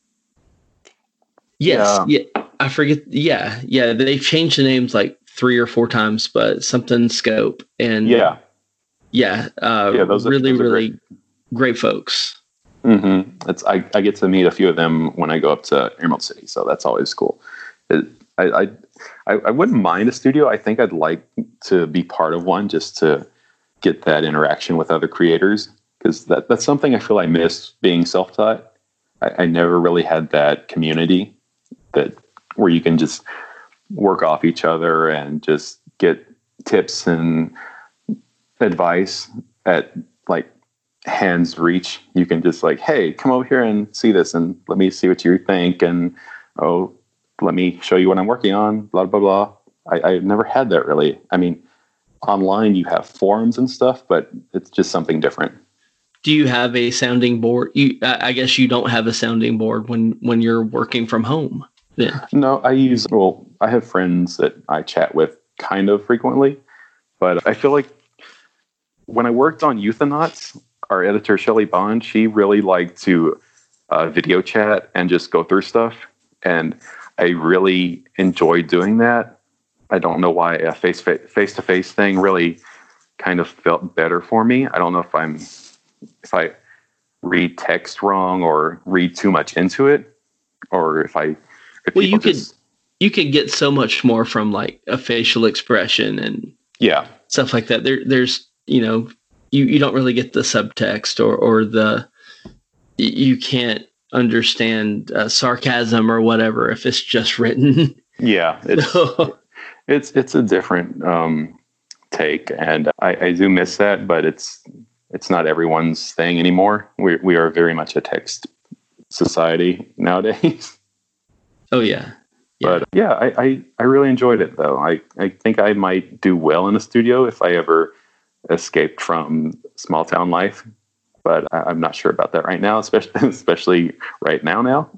S3: Yes, yeah. yeah, I forget. Yeah, yeah, they changed the names like three or four times, but something scope and
S4: yeah,
S3: yeah, uh, yeah, those are, really, those really great. great. folks.
S4: Mm-hmm. It's I, I get to meet a few of them when I go up to Emerald City, so that's always cool. It, I, I I wouldn't mind a studio. I think I'd like to be part of one just to get that interaction with other creators because that, that's something I feel I miss being self taught. I, I, never really had that community that where you can just work off each other and just get tips and advice at like hands reach. You can just like, hey, come over here and see this and let me see what you think and oh, let me show you what I'm working on, blah blah blah. I, I've never had that really. I mean, online you have forums and stuff, but it's just something different
S3: do you have a sounding board? You, I guess you don't have a sounding board when when you're working from home. Then
S4: no, I use well, I have friends that I chat with kind of frequently, but I feel like when I worked on Euthanauts, our editor Shelly Bond, she really liked to uh, video chat and just go through stuff, and I really enjoyed doing that. I don't know why a face face to face thing really kind of felt better for me. I don't know if I'm if I read text wrong or read too much into it, or if I. If
S3: well, you could
S4: just,
S3: you could get so much more from like a facial expression and
S4: yeah
S3: stuff like that. There, there's you know you you don't really get the subtext or or the you can't understand uh, sarcasm or whatever if it's just written.
S4: Yeah, it's it's it's a different um, take, and I, I do miss that, but it's it's not everyone's thing anymore. We we are very much a text society nowadays.
S3: Oh yeah.
S4: yeah. But yeah, I, I, I really enjoyed it though. I, I think I might do well in a studio if I ever escaped from small town life. But I, I'm not sure about that right now, especially especially right now now.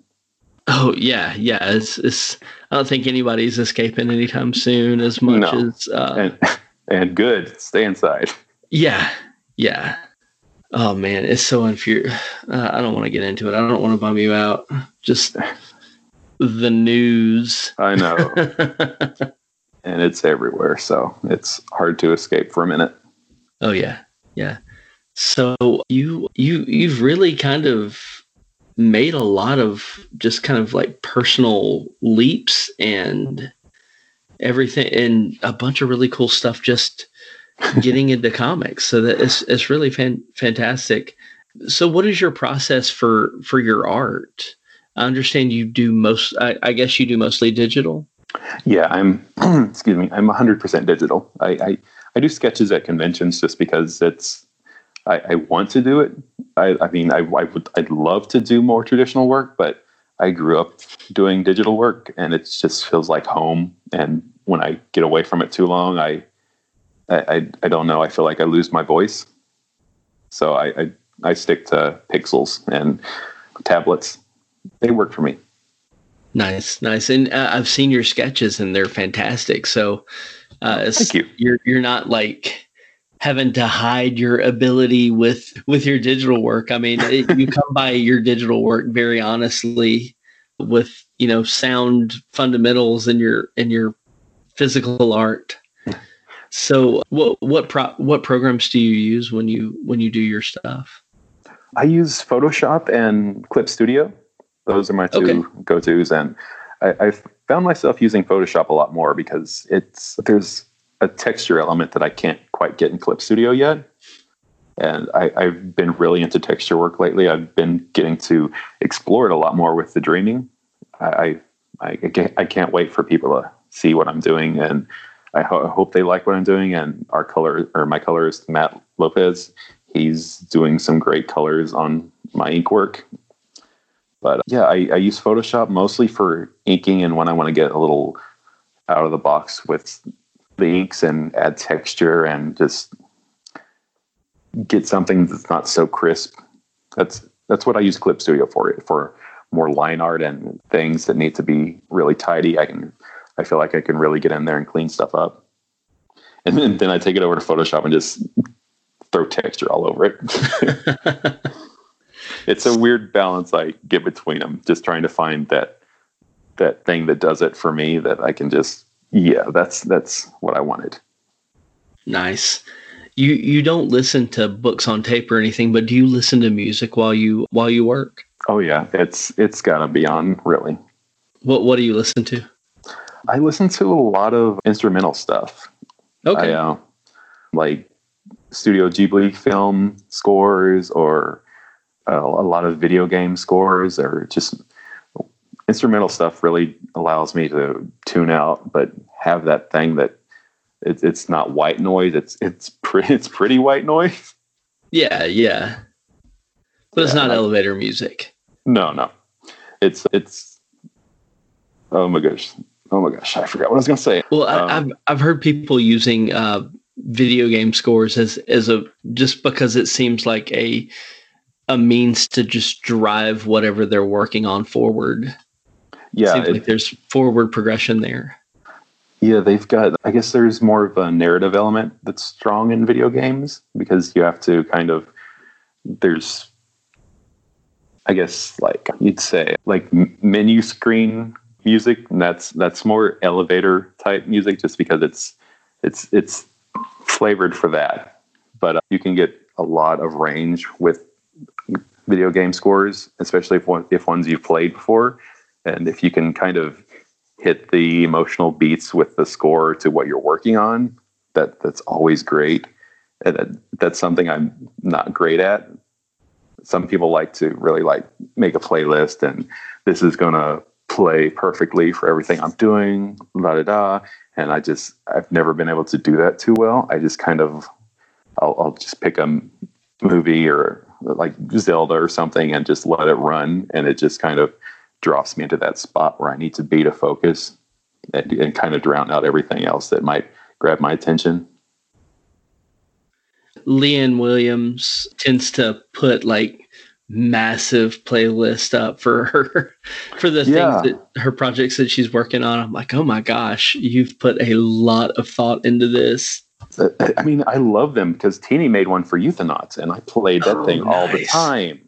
S3: Oh yeah, yeah. It's, it's I don't think anybody's escaping anytime soon as much
S4: No.
S3: as uh,
S4: And and good, stay inside.
S3: yeah, yeah. Oh man, it's so unfurious. Uh, I don't want to get into it. I don't want to bum you out. Just the news.
S4: I know, and it's everywhere, so it's hard to escape for a minute.
S3: Oh yeah, yeah. So you you you've really kind of made a lot of just kind of like personal leaps and everything and a bunch of really cool stuff just getting into comics so that it's it's really fan, fantastic so what is your process for for your art i understand you do most i, I guess you do mostly digital
S4: Yeah, I'm. excuse me. I'm 100% digital. I, I I do sketches at conventions just because it's. I, I want to do it. I, I mean, I, I would. I'd love to do more traditional work, but I grew up doing digital work, and it just feels like home. And when I get away from it too long, I, I, I, don't know. I feel like I lose my voice. So I, I, I stick to pixels and tablets. They work for me.
S3: nice nice and uh, i've seen your sketches and they're fantastic so uh
S4: Thank you.
S3: you're you're not like having to hide your ability with with your digital work i mean it, you come by your digital work very honestly with you know sound fundamentals in your in your physical art so what what pro, what programs do you use when you when you do your stuff
S4: I use Photoshop and Clip Studio. Those are my two
S3: Okay.
S4: go tos, and I, I've found myself using Photoshop a lot more because it's there's a texture element that I can't quite get in Clip Studio yet. And I, I've been really into texture work lately. I've been getting to explore it a lot more with the dreaming. I I, I can't wait for people to see what I'm doing, and I, ho- I hope they like what I'm doing. And our color or my colorist Matt Lopez, he's doing some great colors on my ink work. But yeah, I, I use Photoshop mostly for inking and when I want to get a little out of the box with the inks and add texture and just get something that's not so crisp. That's that's what I use Clip Studio for. It for more line art and things that need to be really tidy. I can I feel like I can really get in there and clean stuff up. And then, then I take it over to Photoshop and just throw texture all over it. it's a weird balance I get between them, just trying to find that that thing that does it for me that I can just yeah, that's that's what I wanted.
S3: Nice. You you don't listen to books on tape or anything, but do you listen to music while you while you work?
S4: Oh yeah, it's it's gotta be on really.
S3: What what do you listen to?
S4: I listen to a lot of instrumental stuff.
S3: Okay.
S4: I, uh, like Studio Ghibli film scores or uh, a lot of video game scores or just instrumental stuff really allows me to tune out but have that thing that it, it's not white noise. It's it's pretty it's pretty white noise.
S3: Yeah, yeah. But it's
S4: Yeah,
S3: not
S4: like-
S3: elevator music.
S4: no no. It's it's oh my gosh. Oh my gosh. I forgot what i was gonna say.
S3: Well,
S4: Um,
S3: I, I've I've heard people using uh, video game scores as as a just because it seems like a a means to just drive whatever they're working on forward.
S4: yeah
S3: seems
S4: it-
S3: like there's forward progression there.
S4: Yeah, they've got, I guess there's more of a narrative element that's strong in video games because you have to kind of, there's, I guess, like you'd say, like menu screen music, and that's that's more elevator type music, just because it's it's it's flavored for that. But uh, you can get a lot of range with video game scores, especially if one, if ones you've played before, and if you can kind of hit the emotional beats with the score to what you're working on, that that's always great. And that, that's something I'm not great at. Some people like to really like make a playlist and this is gonna play perfectly for everything I'm doing, da da da. And I just I've never been able to do that too well. I just kind of I'll, I'll just pick a movie or like Zelda or something and just let it run, and it just kind of drops me into that spot where I need to be to focus and, and kind of drown out everything else that might grab my attention.
S3: Leanne Williams tends to put like massive playlist up for her for the
S4: Yeah.
S3: things that her projects that she's working on. I'm like, oh my gosh, you've put a lot of thought into this.
S4: I mean, I love them because Tini made one for Euthanauts, and I played that
S3: Oh,
S4: thing all the time.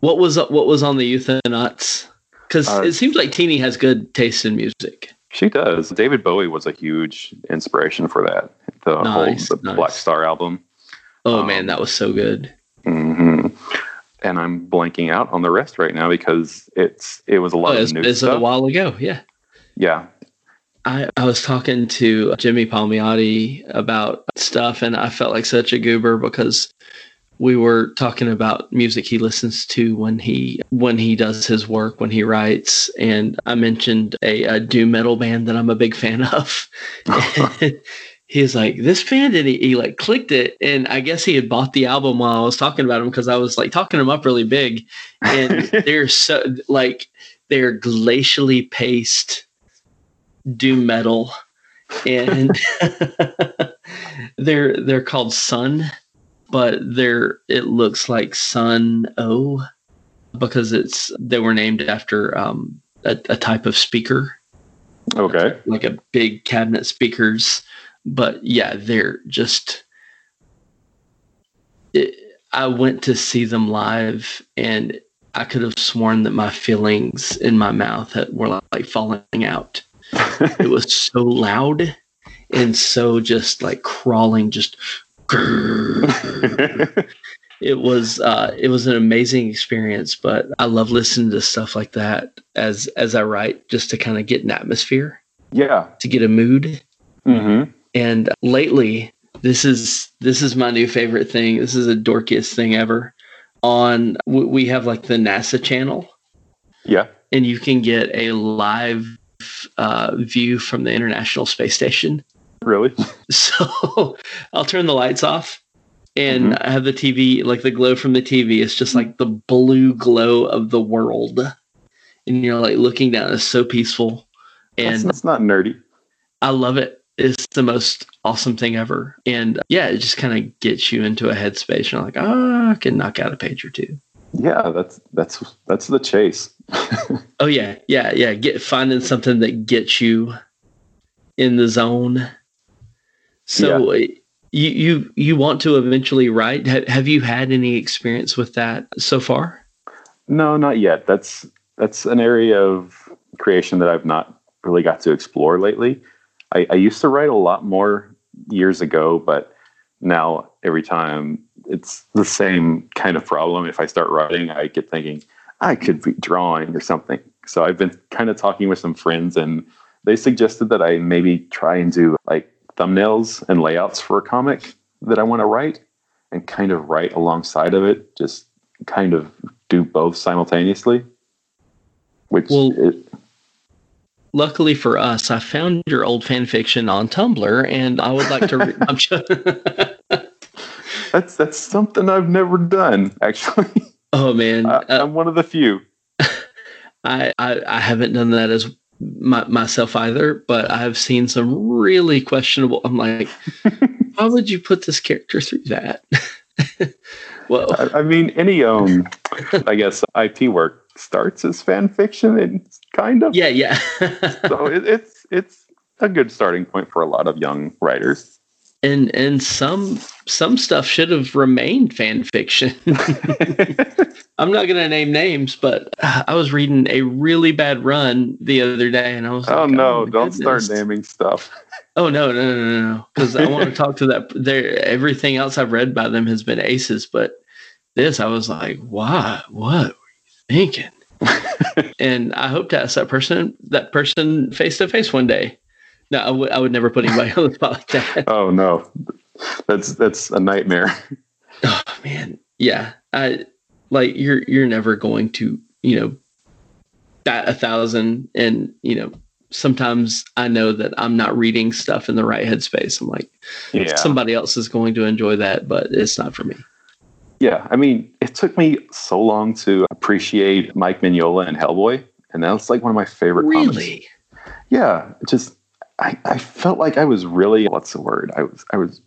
S3: What was what was on the Euthanauts? Because
S4: Uh,
S3: it seems like Tini has good taste in music.
S4: She does. David Bowie was a huge inspiration for that. The
S3: Nice,
S4: whole the
S3: nice.
S4: Blackstar album.
S3: Oh
S4: um,
S3: man, that was so good.
S4: hmm And I'm blanking out on the rest right now because it's it was a lot
S3: Oh,
S4: of
S3: it's,
S4: new
S3: it's a
S4: stuff.
S3: while ago. Yeah.
S4: Yeah,
S3: I, I was talking to Jimmy Palmiotti about stuff, and I felt like such a goober because we were talking about music he listens to when he when he does his work when he writes, and I mentioned a, a doom metal band that I'm a big fan of. he was like, "This band," and he, he like clicked it, and I guess he had bought the album while I was talking about him because I was like talking him up really big, and they're so like they're glacially paced doom metal and they're they're called sun but they're it looks like sun o because it's they were named after um a, a type of speaker
S4: okay.
S3: like a big cabinet speakers but yeah they're just it, i went to see them live and i could have sworn that my feelings in my mouth had, were like falling out it was so loud and so just like crawling just it was uh it was an amazing experience but i love listening to stuff like that as as i write just to kind of get an atmosphere.
S4: Yeah.
S3: to get a mood.
S4: Hmm
S3: and lately this is this is my new favorite thing. This is the dorkiest thing ever. On we have like the nasa channel.
S4: Yeah.
S3: and you can get a live uh, view from the international space station
S4: Really?
S3: so I'll turn the lights off and I have the TV, like the glow from the TV. It's just like the blue glow of the world. And you're like looking down. It's so peaceful. And
S4: that's not nerdy.
S3: I love it. It's the most awesome thing ever. And yeah, it just kind of gets you into a headspace. And you're like, oh, I can knock out a page or two.
S4: Yeah, that's that's that's the chase.
S3: Oh yeah, yeah, yeah. Get finding something that gets you in the zone. So uh, you you you want to eventually write? Have, have you had any experience with that so far?
S4: No, not yet. That's that's an area of creation that I've not really got to explore lately. I, I used to write a lot more years ago, but now every time it's the same kind of problem. If I start writing, I get thinking I could be drawing or something. So I've been kind of talking with some friends, and they suggested that I maybe try and do like thumbnails and layouts for a comic that I want to write, and kind of write alongside of it. Just kind of do both simultaneously. Which
S3: Well-
S4: it,
S3: Luckily for us, I found your old fan fiction on Tumblr, and I would like to. Re- I'm just,
S4: that's that's something I've never done. Actually,
S3: oh man,
S4: I,
S3: uh,
S4: I'm one of the few.
S3: I, I I haven't done that as my, myself either, but I've seen some really questionable. I'm like, why would you put this character through that? well,
S4: I, I mean, any um, I guess IP work starts as fan fiction, and kind of.
S3: yeah, yeah.
S4: So it, it's it's a good starting point for a lot of young writers.
S3: And and some some stuff should have remained fan fiction. I'm not going to name names, but I was reading a really bad run the other day, and I was
S4: oh
S3: like,
S4: no, oh,
S3: my
S4: don't start
S3: goodness."
S4: naming stuff.
S3: Oh no, no, no, no, no! Because I want to talk to that. There, everything else I've read by them has been aces, but this, I was like, "Why? What were you thinking?" and I hope to ask that person, that person, face to face one day. No, I would, I would never put anybody on the spot like that.
S4: Oh no, that's that's a nightmare.
S3: Oh man, yeah. I like you're you're never going to you know bat a thousand, and you know sometimes I know that I'm not reading stuff in the right headspace. I'm like
S4: Yeah,
S3: somebody else is going to enjoy that, but it's not for me.
S4: yeah. I mean, it took me so long to appreciate Mike Mignola and Hellboy, and that's like one of my favorite. comics.
S3: Really?
S4: Yeah, just I, I felt like I was really what's the word? I was I was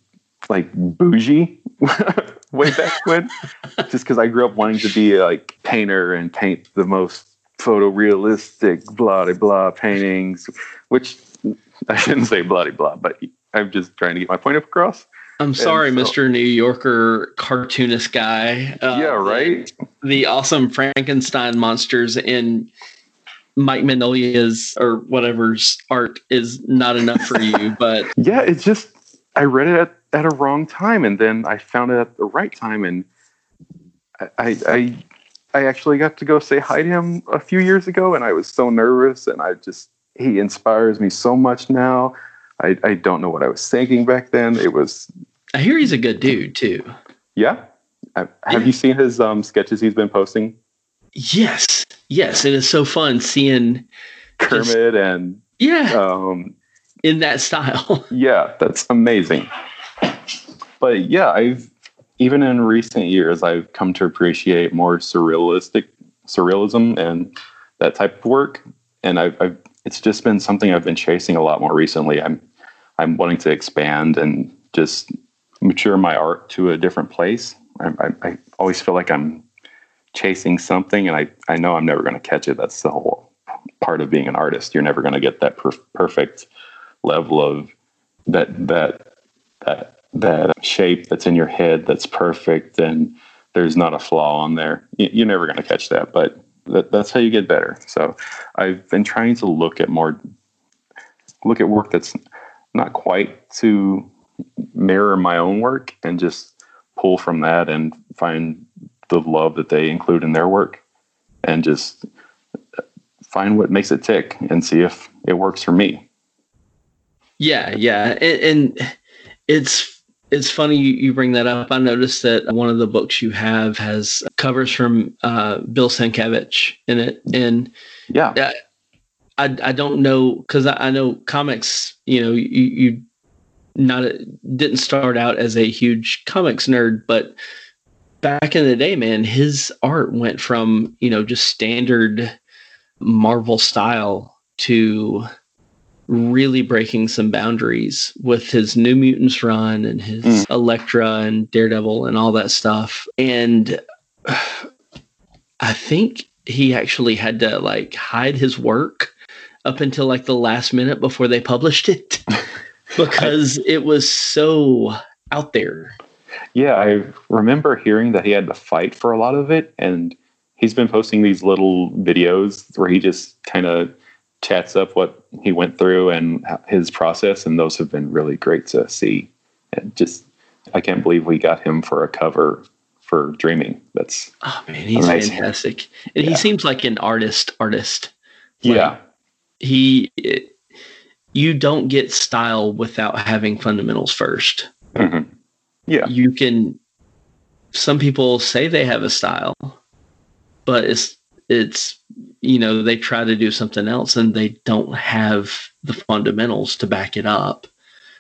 S4: like bougie way back when, just because I grew up wanting to be a like painter and paint the most photorealistic blah de blah paintings, which I shouldn't say blah de blah, but I'm just trying to get my point across.
S3: I'm sorry,
S4: so-
S3: Mr. New Yorker cartoonist guy. Uh,
S4: yeah, right.
S3: The awesome Frankenstein monsters in Mike Mignola's or whatever's art is not enough for you, but
S4: Yeah, it's just I read it at, at a wrong time, and then I found it at the right time, and I, I I actually got to go say hi to him a few years ago, and I was so nervous, and I just he inspires me so much now. I, I don't know what I was thinking back then. It was
S3: I hear he's a good dude too.
S4: yeah. I, have you seen his um, sketches he's been posting?
S3: Yes, yes, it is so fun seeing
S4: Kermit and
S3: yeah
S4: um,
S3: in that style.
S4: Yeah, that's amazing. But yeah, I've even in recent years I've come to appreciate more surrealistic surrealism and that type of work. And I've, I've it's just been something I've been chasing a lot more recently. I'm I'm wanting to expand and just mature my art to a different place. I, I, I always feel like I'm chasing something, and I I know I'm never going to catch it. That's the whole part of being an artist. You're never going to get that perf- perfect level of that that that that shape that's in your head that's perfect and there's not a flaw on there. You're never going to catch that, but that, that's how you get better. So I've been trying to look at more look at work that's not quite to mirror my own work and just pull from that and find the love that they include in their work and just find what makes it tick and see if it works for me.
S3: Yeah, yeah, and, and it's it's funny you, bring that up. I noticed that one of the books you have has covers from uh, Bill Sienkiewicz in it, and
S4: Yeah.
S3: Yeah. I I don't know because I, I know comics. You know, you, you not didn't start out as a huge comics nerd, but back in the day, man, his art went from you know just standard Marvel style to really breaking some boundaries with his New Mutants run and his
S4: Mm.
S3: Elektra and Daredevil and all that stuff. And I think he actually had to like hide his work up until like the last minute before they published it because it was so out there.
S4: Yeah, I remember hearing that he had to fight for a lot of it, and he's been posting these little videos where he just kind of chats up what he went through and his process, and those have been really great to see. And just, I can't believe we got him for a cover for Dreaming. That's
S3: Oh man, he's
S4: Amazing.
S3: fantastic. And he seems like an artist artist. Like,
S4: yeah,
S3: He it, you don't get style without having fundamentals first.
S4: Mhm. Yeah,
S3: You can some people say they have a style, but it's it's you know, they try to do something else and they don't have the fundamentals to back it up.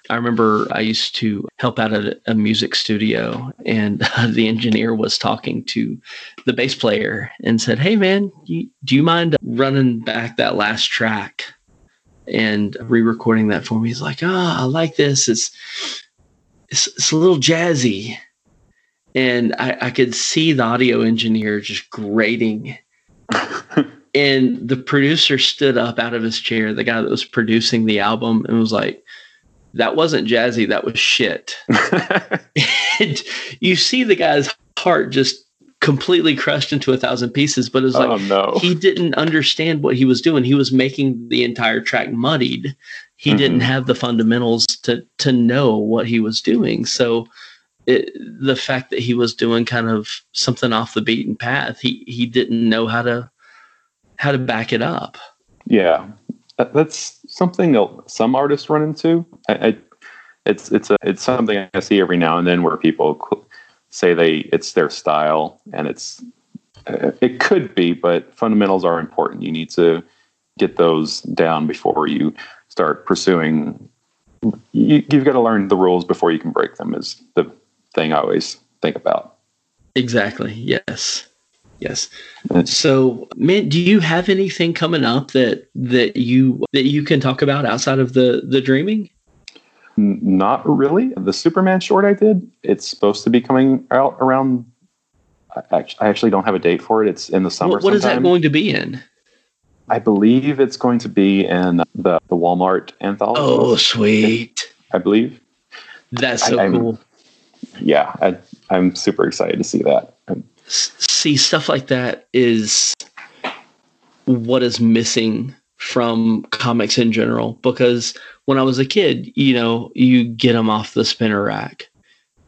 S3: I remember I used to help out at a- music studio, and the engineer was talking to the bass player and said, "Hey, man, do you mind running back that last track and re-recording that for me?" He's like, "Ah, I like this. It's it's, it's a little jazzy." And I, I could see the audio engineer just grating. and the producer stood up out of his chair, the guy that was producing the album, and was like, that wasn't jazzy, that was shit. and you see the guy's heart just completely crushed into a thousand pieces. But it was oh, like
S4: oh no.
S3: he didn't understand what he was doing. He was making the entire track muddied. He
S4: Mhm.
S3: didn't have the fundamentals to to know what he was doing. So it, the fact that he was doing kind of something off the beaten path, he he didn't know how to how to back it up.
S4: Yeah, that's something that some artists run into. I, I, it's it's a it's something I see every now and then where people say they it's their style, and it's uh, it could be, but fundamentals are important. You need to get those down before you start pursuing. You, you've got to learn the rules before you can break them. Is the thing I always think about.
S3: Exactly. Yes. Yes. So, man, do you have anything coming up that that you that you can talk about outside of the the dreaming?
S4: Not really. The Superman short I did, it's supposed to be coming out around. I actually, I actually don't have a date for it. It's in the summer.
S3: What, what is that going to be in?
S4: I believe it's going to be in the, the Walmart anthology.
S3: Oh, sweet.
S4: I believe.
S3: That's so
S4: I-
S3: cool.
S4: Yeah, I, I'm super excited to see that. Um,
S3: See, stuff like that is what is missing from comics in general. Because when I was a kid, you know, you get them off the spinner rack.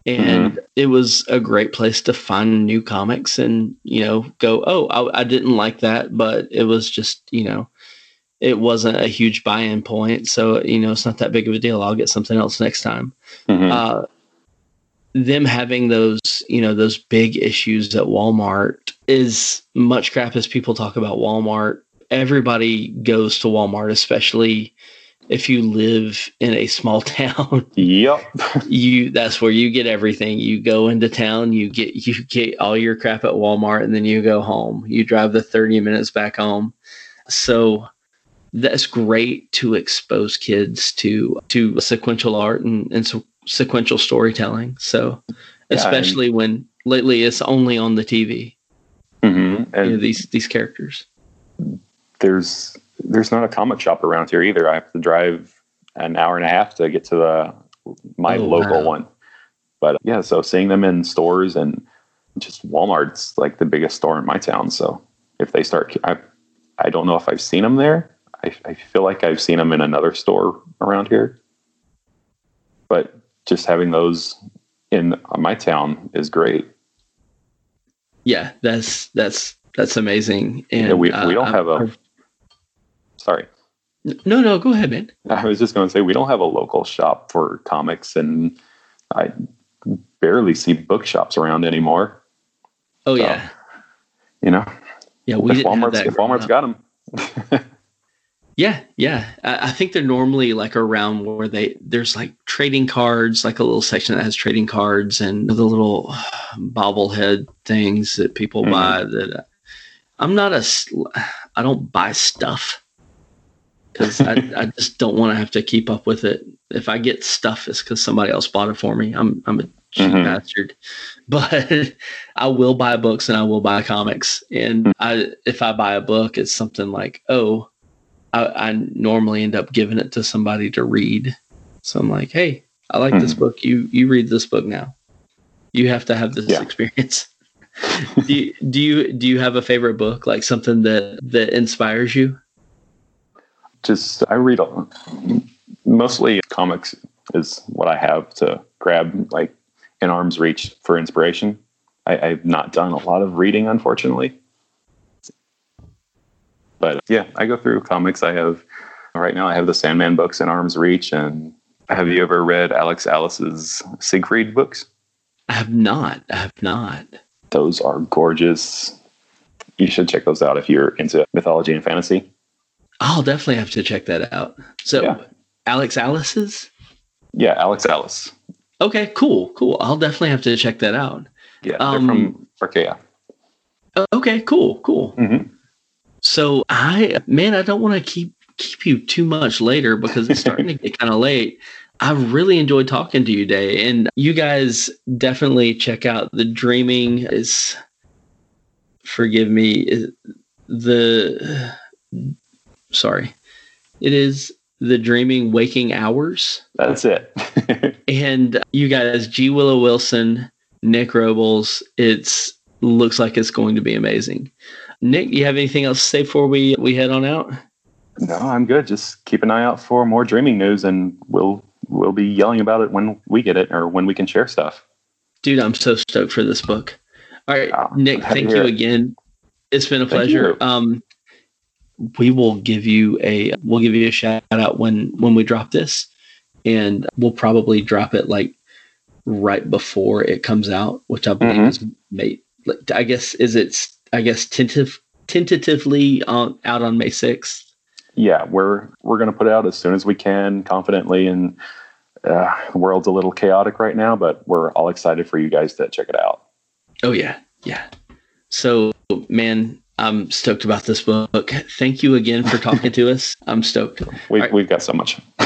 S3: And it was a great place to find new comics and, you know, go, oh, I, I didn't like that, but it was just, you know, it wasn't a huge buy in point. So, you know, it's not that big of a deal. I'll get something else next time
S4: mhm.
S3: uh, them having those you know those big issues at Walmart is much crap as people talk about Walmart. Everybody goes to Walmart, especially if you live in a small town.
S4: yep.
S3: you that's where you get everything. You go into town, you get you get all your crap at Walmart, and then you go home. You drive the thirty minutes back home. So that's great to expose kids to to sequential art and, and so sequential storytelling. So
S4: Yeah,
S3: especially when lately it's only on the TV.
S4: Mm-hmm.
S3: You know, these these characters.
S4: there's there's not a comic shop around here either. I have to drive an hour and a half to get to the my
S3: Oh,
S4: local
S3: wow.
S4: one. But yeah, so seeing them in stores and just Walmart's like the biggest store in my town. So if they start, I I don't know if I've seen them there. I, I feel like I've seen them in another store around here. But just having those in my town is great.
S3: Yeah, that's that's that's amazing. And
S4: Yeah, we- we
S3: uh,
S4: don't
S3: I-
S4: have a- Sorry.
S3: no, no, go ahead, man.
S4: I was just going to say we don't have a local shop for comics, and I barely see bookshops around anymore.
S3: Oh
S4: So,
S3: yeah,
S4: You know,
S3: yeah. We
S4: if Walmart's
S3: that
S4: if
S3: growing
S4: Walmart's
S3: up.
S4: got them,
S3: Yeah, yeah. I, I think they're normally like around where they there's like trading cards, like a little section that has trading cards and the little bobblehead things that people
S4: Mhm.
S3: buy. That uh, I'm not a, I don't buy stuff because I, I just don't want to have to keep up with it. If I get stuff, it's because somebody else bought it for me. I'm I'm a cheap
S4: Mhm.
S3: bastard, but I will buy books and I will buy comics. And I if I buy a book, it's something like oh. I, I normally end up giving it to somebody to read. So I'm like, hey, I like this
S4: Mhm.
S3: book. You you read this book now. You have to have this
S4: Yeah.
S3: experience. do you, do you do you have a favorite book like something that that inspires you?
S4: Just I read a, mostly comics is what I have to grab like in arm's reach for inspiration. I, I've not done a lot of reading, unfortunately. But yeah, I go through comics. I have right now. I have the Sandman books in arm's reach, and have you ever read Alex Alice's Siegfried books?
S3: I have not. I have not.
S4: Those are gorgeous. You should check those out if you're into mythology and fantasy.
S3: I'll definitely have to check that out. So
S4: Yeah.
S3: Alex Alice's?
S4: Yeah, Alex Alice.
S3: Okay, cool, cool. I'll definitely have to check that out.
S4: Yeah,
S3: Um,
S4: they're from Archaia.
S3: Uh, Okay, cool, cool.
S4: Mhm.
S3: So I man, I don't want to keep keep you too much later because it's starting to get kind of late. I really enjoyed talking to you today, and you guys definitely check out the Dreaming is. Forgive me, the sorry, it is the Dreaming Waking Hours,
S4: That's it.
S3: and you guys, G Willow Wilson, Nick Robles. It's looks like it's going to be amazing. Nick, you have anything else to say before we we head on out?
S4: No, I'm good. Just keep an eye out for more dreaming news, and we'll we'll be yelling about it when we get it or when we can share stuff.
S3: Dude, I'm so stoked for this book. All right,
S4: Oh,
S3: Nick, thank you
S4: it.
S3: again. It's been a
S4: Thank
S3: pleasure.
S4: you.
S3: Um, we will give you a we'll give you a shout out when when we drop this, and we'll probably drop it like right before it comes out, which I believe
S4: Mhm.
S3: is May. like, I guess is it I guess tentative tentatively on out on May sixth.
S4: Yeah, we're we're gonna put it out as soon as we can, confidently, and uh, the world's a little chaotic right now, but we're all excited for you guys to check it out.
S3: Oh yeah, yeah. So man, I'm stoked about this book. Thank you again for talking to us. I'm stoked.
S4: We,
S3: All right.
S4: We've got so much.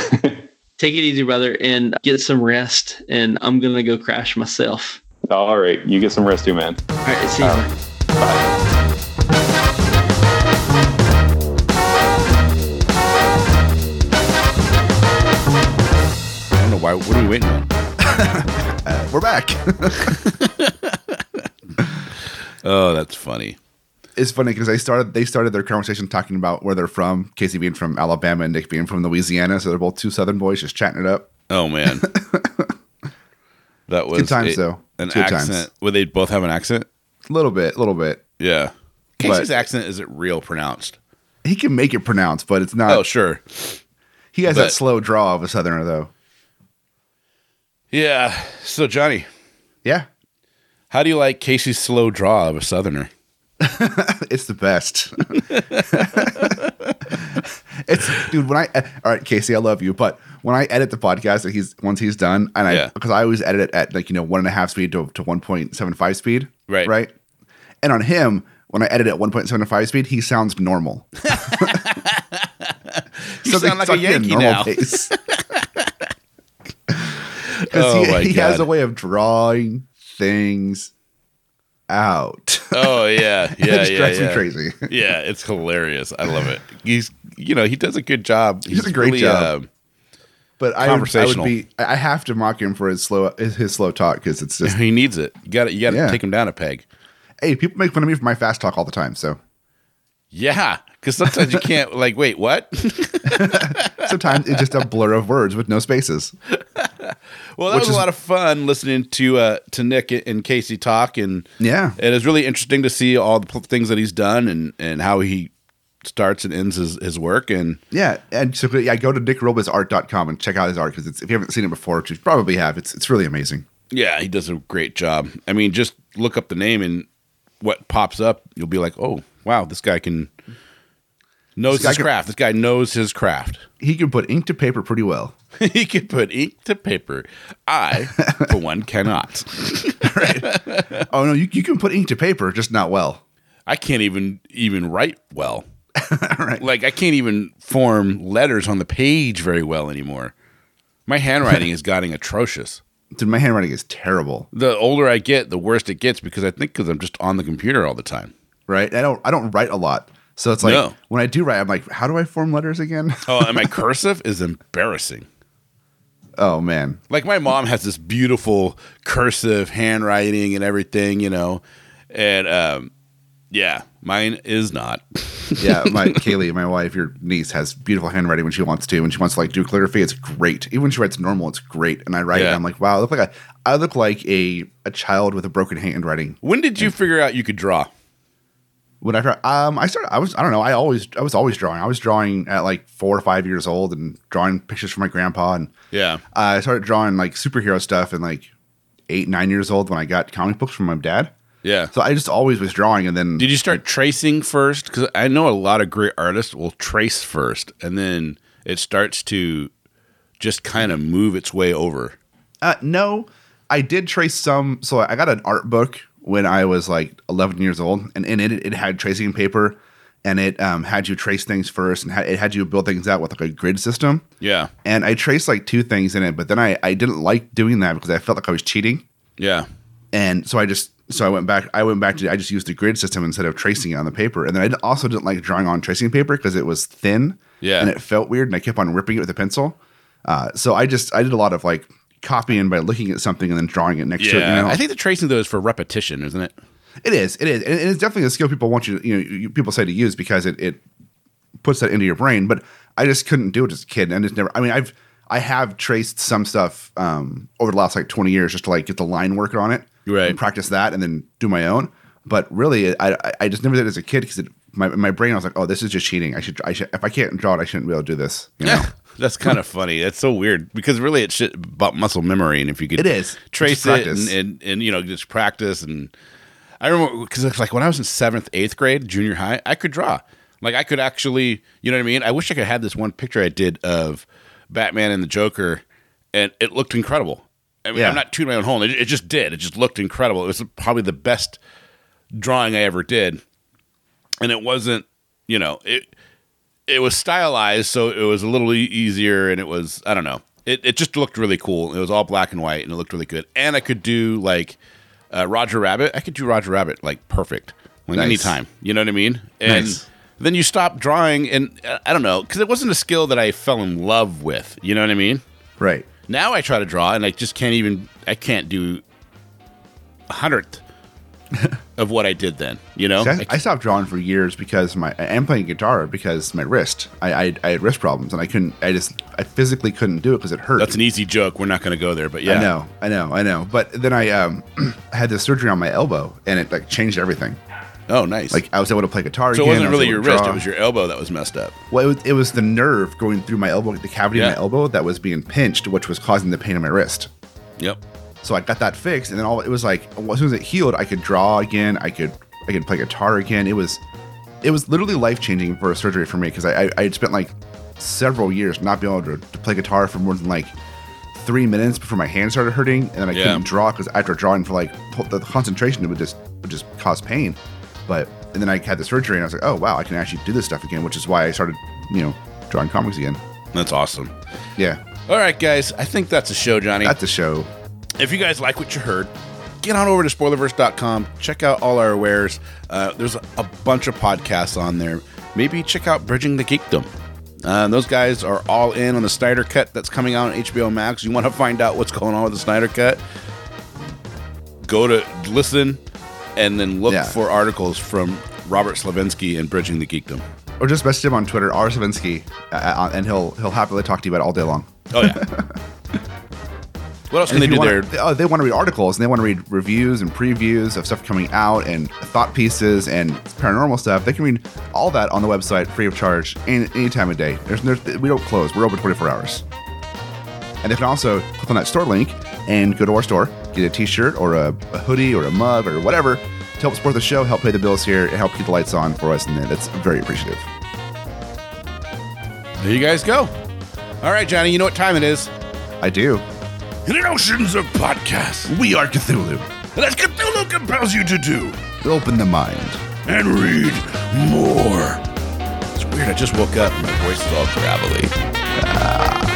S3: Take it easy, brother, and get some rest. And I'm gonna go crash myself.
S4: all right, you get some rest, too, man.
S3: All right, see you.
S4: All right. Bye.
S1: I don't know why. What are we waiting on?
S2: Uh, we're back.
S1: Oh, that's funny.
S2: It's funny because they started they started their conversation talking about where they're from. Casey being from Alabama and Nick being from Louisiana, so they're both two Southern boys just chatting it up.
S1: Oh man, that was
S2: Good times,
S1: a-
S2: though.
S1: An
S2: Good times.
S1: accent. Would they both have an accent?
S2: A little bit, a little bit.
S1: Yeah. Casey's
S2: But-
S1: accent isn't real pronounced.
S2: He can make it pronounced, but it's not.
S1: oh sure.
S2: he has
S1: but-
S2: that slow draw of a Southerner, though.
S1: Yeah. So Johnny,
S2: Yeah,
S1: how do you like Casey's slow draw of a Southerner?
S2: it's the best. it's dude. When I all right, Casey, I love you, but when I edit the podcast, he's once he's done, and I
S1: Yeah.
S2: because I always edit it at like you know one and a half speed to to one point seven five speed,
S1: Right.
S2: Right. And on him, when I edit at one point seven five speed, he sounds normal.
S1: You sound like a Yankee now.
S2: Because
S1: Oh,
S2: he, he has a way of drawing things out.
S1: Oh yeah, yeah,
S2: it
S1: yeah, yeah.
S2: crazy.
S1: Yeah, it's hilarious. I love it. He's, you know, he does a good job. He's,
S2: does a great job.
S1: uh,
S2: But I would, I would be. I have to mock him for his slow his, his slow talk because it's just.
S1: he needs it. You got to, you got to
S2: Yeah.
S1: take him down a peg.
S2: hey, people make fun of me for my fast talk all the time. So
S1: Yeah, because sometimes you can't. Like, wait, what?
S2: sometimes it's just a blur of words with no spaces.
S1: Well, that was
S2: is-
S1: a lot of fun listening to uh, to Nick and Casey talk, and
S2: Yeah.
S1: it is really interesting to see all the things that he's done and and how he starts and ends his, his work. And
S2: Yeah, and so yeah, go to nickroblesart.com and check out his art because if you haven't seen it before, which you probably have, it's it's really amazing.
S1: yeah, he does a great job. I mean, just look up the name and what pops up, you'll be like, oh wow, this guy can knows
S2: This
S1: his
S2: can-
S1: craft. This guy knows his craft.
S2: He can put ink to paper pretty well.
S1: he can put ink to paper. I, for one, cannot.
S2: Oh no, you, you can put ink to paper, just not well.
S1: I can't even even write well.
S2: right.
S1: Like I can't even form letters on the page very well anymore. My handwriting is getting atrocious.
S2: Dude, my handwriting is terrible.
S1: The older I get, the worse it gets because I think because I'm just on the computer all the time.
S2: Right. I don't I don't write a lot. So it's like
S1: No.
S2: when I do write, I'm like, how do I form letters again?
S1: Oh, and my cursive is embarrassing.
S2: oh man.
S1: Like my mom has this beautiful cursive handwriting and everything, you know, and um, yeah, mine is not.
S2: Yeah, my Kaylee, my wife, your niece, has beautiful handwriting when she wants to. When she wants to like do calligraphy, it's great. Even when she writes normal, it's great. And I write it,
S1: Yeah.
S2: and I'm like, wow, I look like a I look like a a child with a broken handwriting.
S1: When did you figure out you could draw?
S2: When I try, um, I started. I was I don't know. I always I was always drawing. I was drawing at like four or five years old and drawing pictures for my grandpa. And
S1: Yeah,
S2: I started drawing like superhero stuff and like eight nine years old when I got comic books from my dad.
S1: yeah.
S2: So I just always was drawing, and then
S1: Did you start tracing first? Because I know a lot of great artists will trace first, and then it starts to just kind of move its way over.
S2: Uh, no, I did trace some. So I got an art book when I was like 11 years old, and in it it had tracing paper, and it um, had you trace things first, and had, it had you build things out with like a grid system.
S1: Yeah,
S2: And I traced like two things in it, but then I I didn't like doing that because I felt like I was cheating,
S1: yeah,
S2: and so I just so I went back. I went back to I just used the grid system instead of tracing it on the paper, and then I also didn't like drawing on tracing paper because it was thin,
S1: Yeah.
S2: and it felt weird, and I kept on ripping it with a pencil. Uh, so I just I did a lot of like copying by looking at something and then drawing it next to it. You know?
S1: I think the tracing though is for repetition, isn't it?
S2: It is. It is. And it's definitely a skill people want you. To, you know, you, people say to use because it it puts that into your brain. But I just couldn't do it as a kid, and it's never. I mean, I've I have traced some stuff um, over the last like twenty years just to like get the line work on it,
S1: Right.
S2: And practice that, and then do my own. But really, I I- I just never did it as a kid because my my brain I was like, oh, this is just cheating. I should I should if I can't draw it, I shouldn't be able to do this. You know?
S1: That's kind of funny. That's so weird because really it's shit about muscle memory, and if you could,
S2: It is.
S1: trace it and, and and you know just practice. And I remember because it's like when I was in seventh, eighth grade, junior high, I could draw. Like I could actually, you know what I mean. I wish I could have this one picture I did of Batman and the Joker, and it looked incredible. I mean,
S2: Yeah.
S1: I'm not tooting my own horn. It, it just did. It just looked incredible. It was probably the best drawing I ever did, and it wasn't, you know, it it was stylized, so it was a little e- easier, and it was I don't know. It it just looked really cool. It was all black and white, and it looked really good. And I could do like uh, Roger Rabbit. I could do Roger Rabbit like perfect,
S2: Nice.
S1: anytime. You know what I mean? And
S2: Nice.
S1: then you stop drawing, and uh, I don't know because it wasn't a skill that I fell in love with. You know what I mean?
S2: Right.
S1: Now I try to draw, and I just can't even. I can't do a hundredth of what I did then. You know?
S2: See, I,
S1: I-
S2: I stopped drawing for years because my I am playing guitar because my wrist. I, I I had wrist problems and I couldn't. I just I physically couldn't do it because it hurt.
S1: that's an easy joke. We're not going to go there, but yeah.
S2: I know, I know, I know. But then I um had this surgery on my elbow and it like changed everything.
S1: Oh, nice.
S2: Like I was able to play guitar.
S1: So it wasn't
S2: I was
S1: really your wrist; it was your elbow that was messed up.
S2: Well, it was, it was the nerve going through my elbow, the cavity
S1: Yeah.
S2: of my elbow that was being pinched, which was causing the pain in my wrist.
S1: Yep.
S2: So I got that fixed, and then all it was like as soon as it healed, I could draw again. I could I could play guitar again. It was it was literally life changing for a surgery for me because I, I I had spent like several years not being able to, to play guitar for more than like three minutes before my hand started hurting, and then I
S1: Yeah.
S2: couldn't draw because after drawing for like the concentration, it would just would just cause pain. But and then I had the surgery, and I was like, oh wow, I can actually do this stuff again, which is why I started you know drawing comics again.
S1: That's awesome.
S2: Yeah,
S1: All right, guys. I think that's a show, Johnny.
S2: that's a show.
S1: If you guys like what you heard, get on over to spoilerverse.com. Check out all our wares. Uh, there's a, bunch of podcasts on there. Maybe check out Bridging the Geekdom. Uh, those guys are all in on the Snyder Cut that's coming out on HBO Max. You want to find out what's going on with the Snyder Cut? Go to listen and then look
S2: Yeah.
S1: for articles from Robert Slavinsky and Bridging the Geekdom.
S2: Or just message him on Twitter, R. Savinsky, uh, uh, and he'll he'll happily talk to you about it all day long.
S1: Oh, yeah. what else can
S2: And
S1: they
S2: if
S1: do
S2: you
S1: there?
S2: wanna, oh, they want to read articles and they want to read reviews and previews of stuff coming out and thought pieces and paranormal stuff. They can read all that on the website free of charge any, any time of day. There's, there's, we don't close. We're open 24 hours. And they can also click on that store link and go to our store, get a t-shirt or a, a hoodie or a mug or whatever to help support the show, help pay the bills here, and help keep the lights on for us. And that's very appreciative.
S1: There you guys go. All right, Johnny, you know what time it is.
S2: I do.
S1: In an oceans of podcasts,
S2: We are Cthulhu.
S1: and as Cthulhu compels you to do,
S2: Open the mind.
S1: and read more. It's weird. I just woke up and my voice is all gravelly.